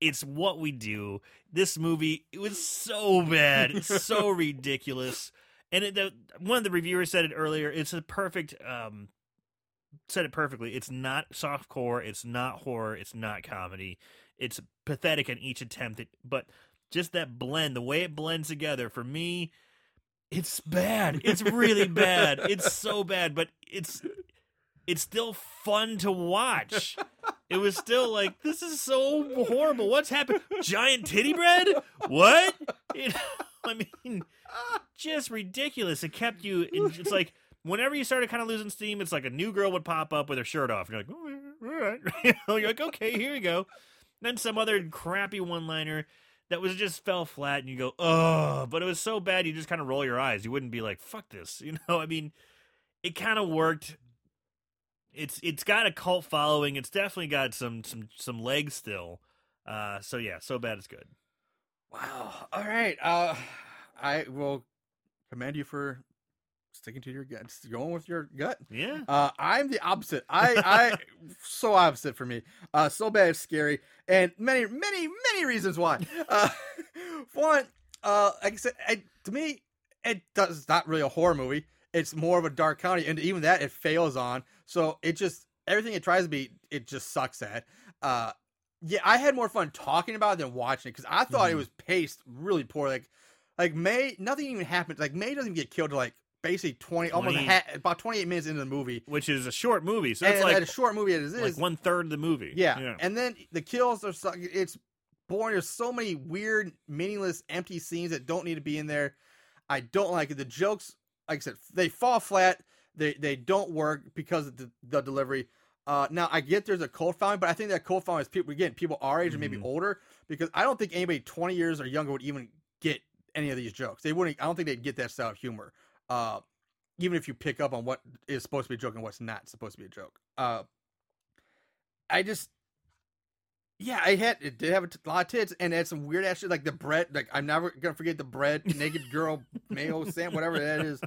it's what we do. This movie it was so bad, it's so ridiculous. And it, the, one of the reviewers said it earlier. It's a perfect um said it perfectly. It's not soft core, it's not horror, it's not comedy. It's pathetic in each attempt, at, but just that blend, the way it blends together for me it's bad. It's really bad. It's so bad, but it's it's still fun to watch. It was still like this is so horrible. What's happened? Giant titty bread? What? You know, I mean, just ridiculous. It kept you. In, it's like whenever you started kind of losing steam, it's like a new girl would pop up with her shirt off. You're like, all right. You're like, okay, here you go. Then some other crappy one-liner that was just fell flat, and you go, oh. But it was so bad, you just kind of roll your eyes. You wouldn't be like, fuck this. You know, I mean, it kind of worked. It's it's got a cult following. It's definitely got some some some legs still. Uh, so yeah, so bad it's good. wow. All right. Uh, I will commend you for sticking to your gut, just going with your gut. Yeah. Uh, I'm the opposite. I, I, so opposite for me. Uh, so bad it's scary, and many, many, many reasons why. Uh, one, uh, like I said, I, to me, it does it's not really a horror movie. It's more of a dark comedy, and even that it fails on. So it just everything it tries to be, it just sucks at. Uh, yeah, I had more fun talking about it than watching it because I thought it Mhm. was paced really poor. Like, like May, nothing even happened. Like May doesn't get killed till like basically twenty, almost 20. ha- about twenty eight minutes into the movie. Which is a short movie, so and it's like a short movie as it like is, one third of the movie. yeah. And then the kills are so, it's boring. There's so many weird, meaningless, empty scenes that don't need to be in there. I don't like it. The jokes, like I said, they fall flat. They they don't work because of the, the delivery. Uh, now I get there's a cult following, but I think that cult following is people again people our age or maybe Mhm. older because I don't think anybody 20 years or younger would even get any of these jokes. They wouldn't. I don't think they'd get that style of humor. Uh, even if you pick up on what is supposed to be a joke and what's not supposed to be a joke. Uh, I just, yeah, I had it did have a t- lot of tits and it had some weird ass shit like the bread. Like I'm never gonna forget the bread naked girl mayo sam whatever that is.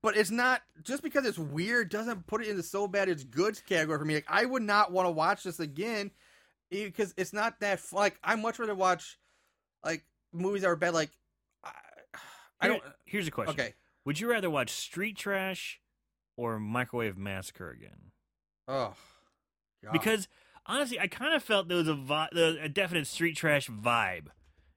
But it's not just because it's weird doesn't put it in the so bad it's good category for me. Like I would not want to watch this again because it's not that fun. like I much rather watch like movies that are bad. Like I, I don't. Here's a question. Okay. Would you rather watch Street Trash or Microwave Massacre again? Oh. God. Because honestly, I kind of felt there was a vi- a definite Street Trash vibe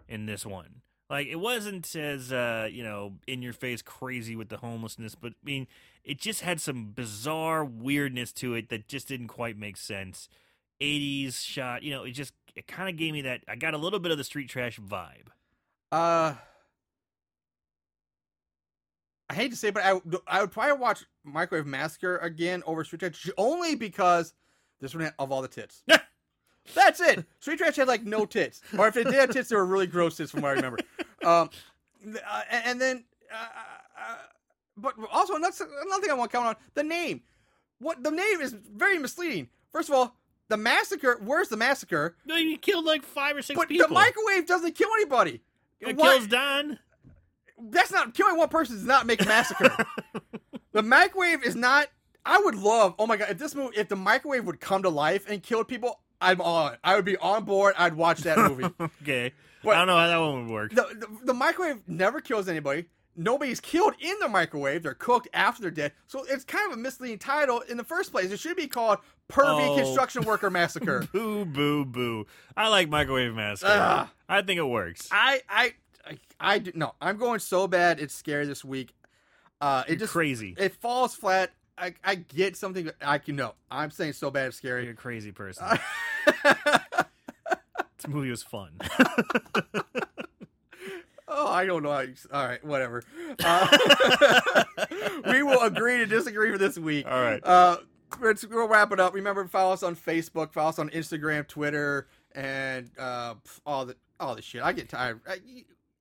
in this one. Like it wasn't as uh, you know in your face crazy with the homelessness, but I mean it just had some bizarre weirdness to it that just didn't quite make sense. 80s shot, you know, it just it kind of gave me that I got a little bit of the street trash vibe. Uh, I hate to say, it, but I I would probably watch Microwave Massacre again over Street Trash only because this one had of all the tits. That's it. Street Trash had like no tits, or if it did have tits, they were really gross tits from what I remember. Um, uh, and, then, uh, uh, but also another another thing I want to comment on the name. What the name is very misleading. First of all, the massacre. Where's the massacre? No, you killed like five or six But people. the microwave doesn't kill anybody. it Why- kills Don. That's not killing one person does not make a massacre. the microwave is not. I would love. Oh my god! If this movie, if the microwave would come to life and kill people, I'm on. I would be on board. I'd watch that movie. okay, But- I don't know how that one would work. the, the the microwave never kills anybody. Nobody's killed in the microwave. They're cooked after they're dead. So it's kind of a misleading title in the first place. It should be called Pervy Oh. Construction Worker Massacre. Boo, boo, boo. I like Microwave Massacre. I think it works. I I I, do, no. I'm going so bad. It's scary this week. Uh, it You're just crazy. it falls flat. I, I get something I can know. I'm saying so bad it's scary. You're a crazy person. this movie was fun. oh, I don't know. How you, all right, whatever. Uh, we will agree to disagree for this week. All right. Uh, let's, we'll wrap it up. Remember, to follow us on Facebook, follow us on Instagram, Twitter, and uh, all the all the shit. I get tired. I,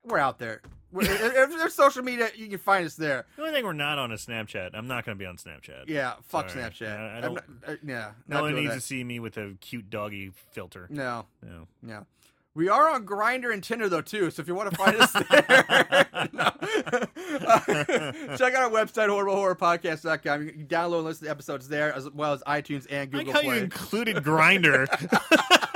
we're out there. We're- if, there's social media, you can find us there. The only thing we're not on is Snapchat. I'm not going to be on Snapchat. Yeah, fuck Sorry. Snapchat. I- I don't- not- uh, yeah, No one needs that. to see me with a cute doggy filter. No, No. no. We are on Grindr and Tinder though too, so if you want to find us there. Uh, check out our website horriblehorrorpodcast.com. You can download and listen to the episodes there, as well as iTunes and I Google like how Play. you included Grindr.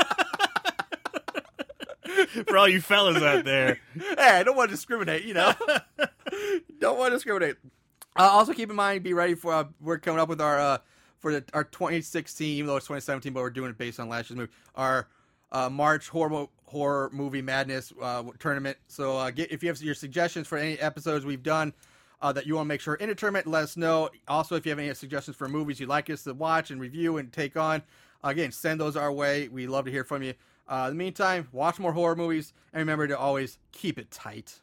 For all you fellas out there. hey, I don't want to discriminate, you know. don't want to discriminate. Uh, also, keep in mind, be ready for uh, we're coming up with our uh, for the, our 2016, even though it's 2017, but we're doing it based on last year's movie. Our uh, March horror horror movie madness uh, tournament. So, uh, get if you have your suggestions for any episodes we've done. That you want to make sure in the tournament, let us know. Also, if you have any suggestions for movies you'd like us to watch and review and take on, again, send those our way. We love to hear from you. Uh, in the meantime, watch more horror movies and remember to always keep it tight.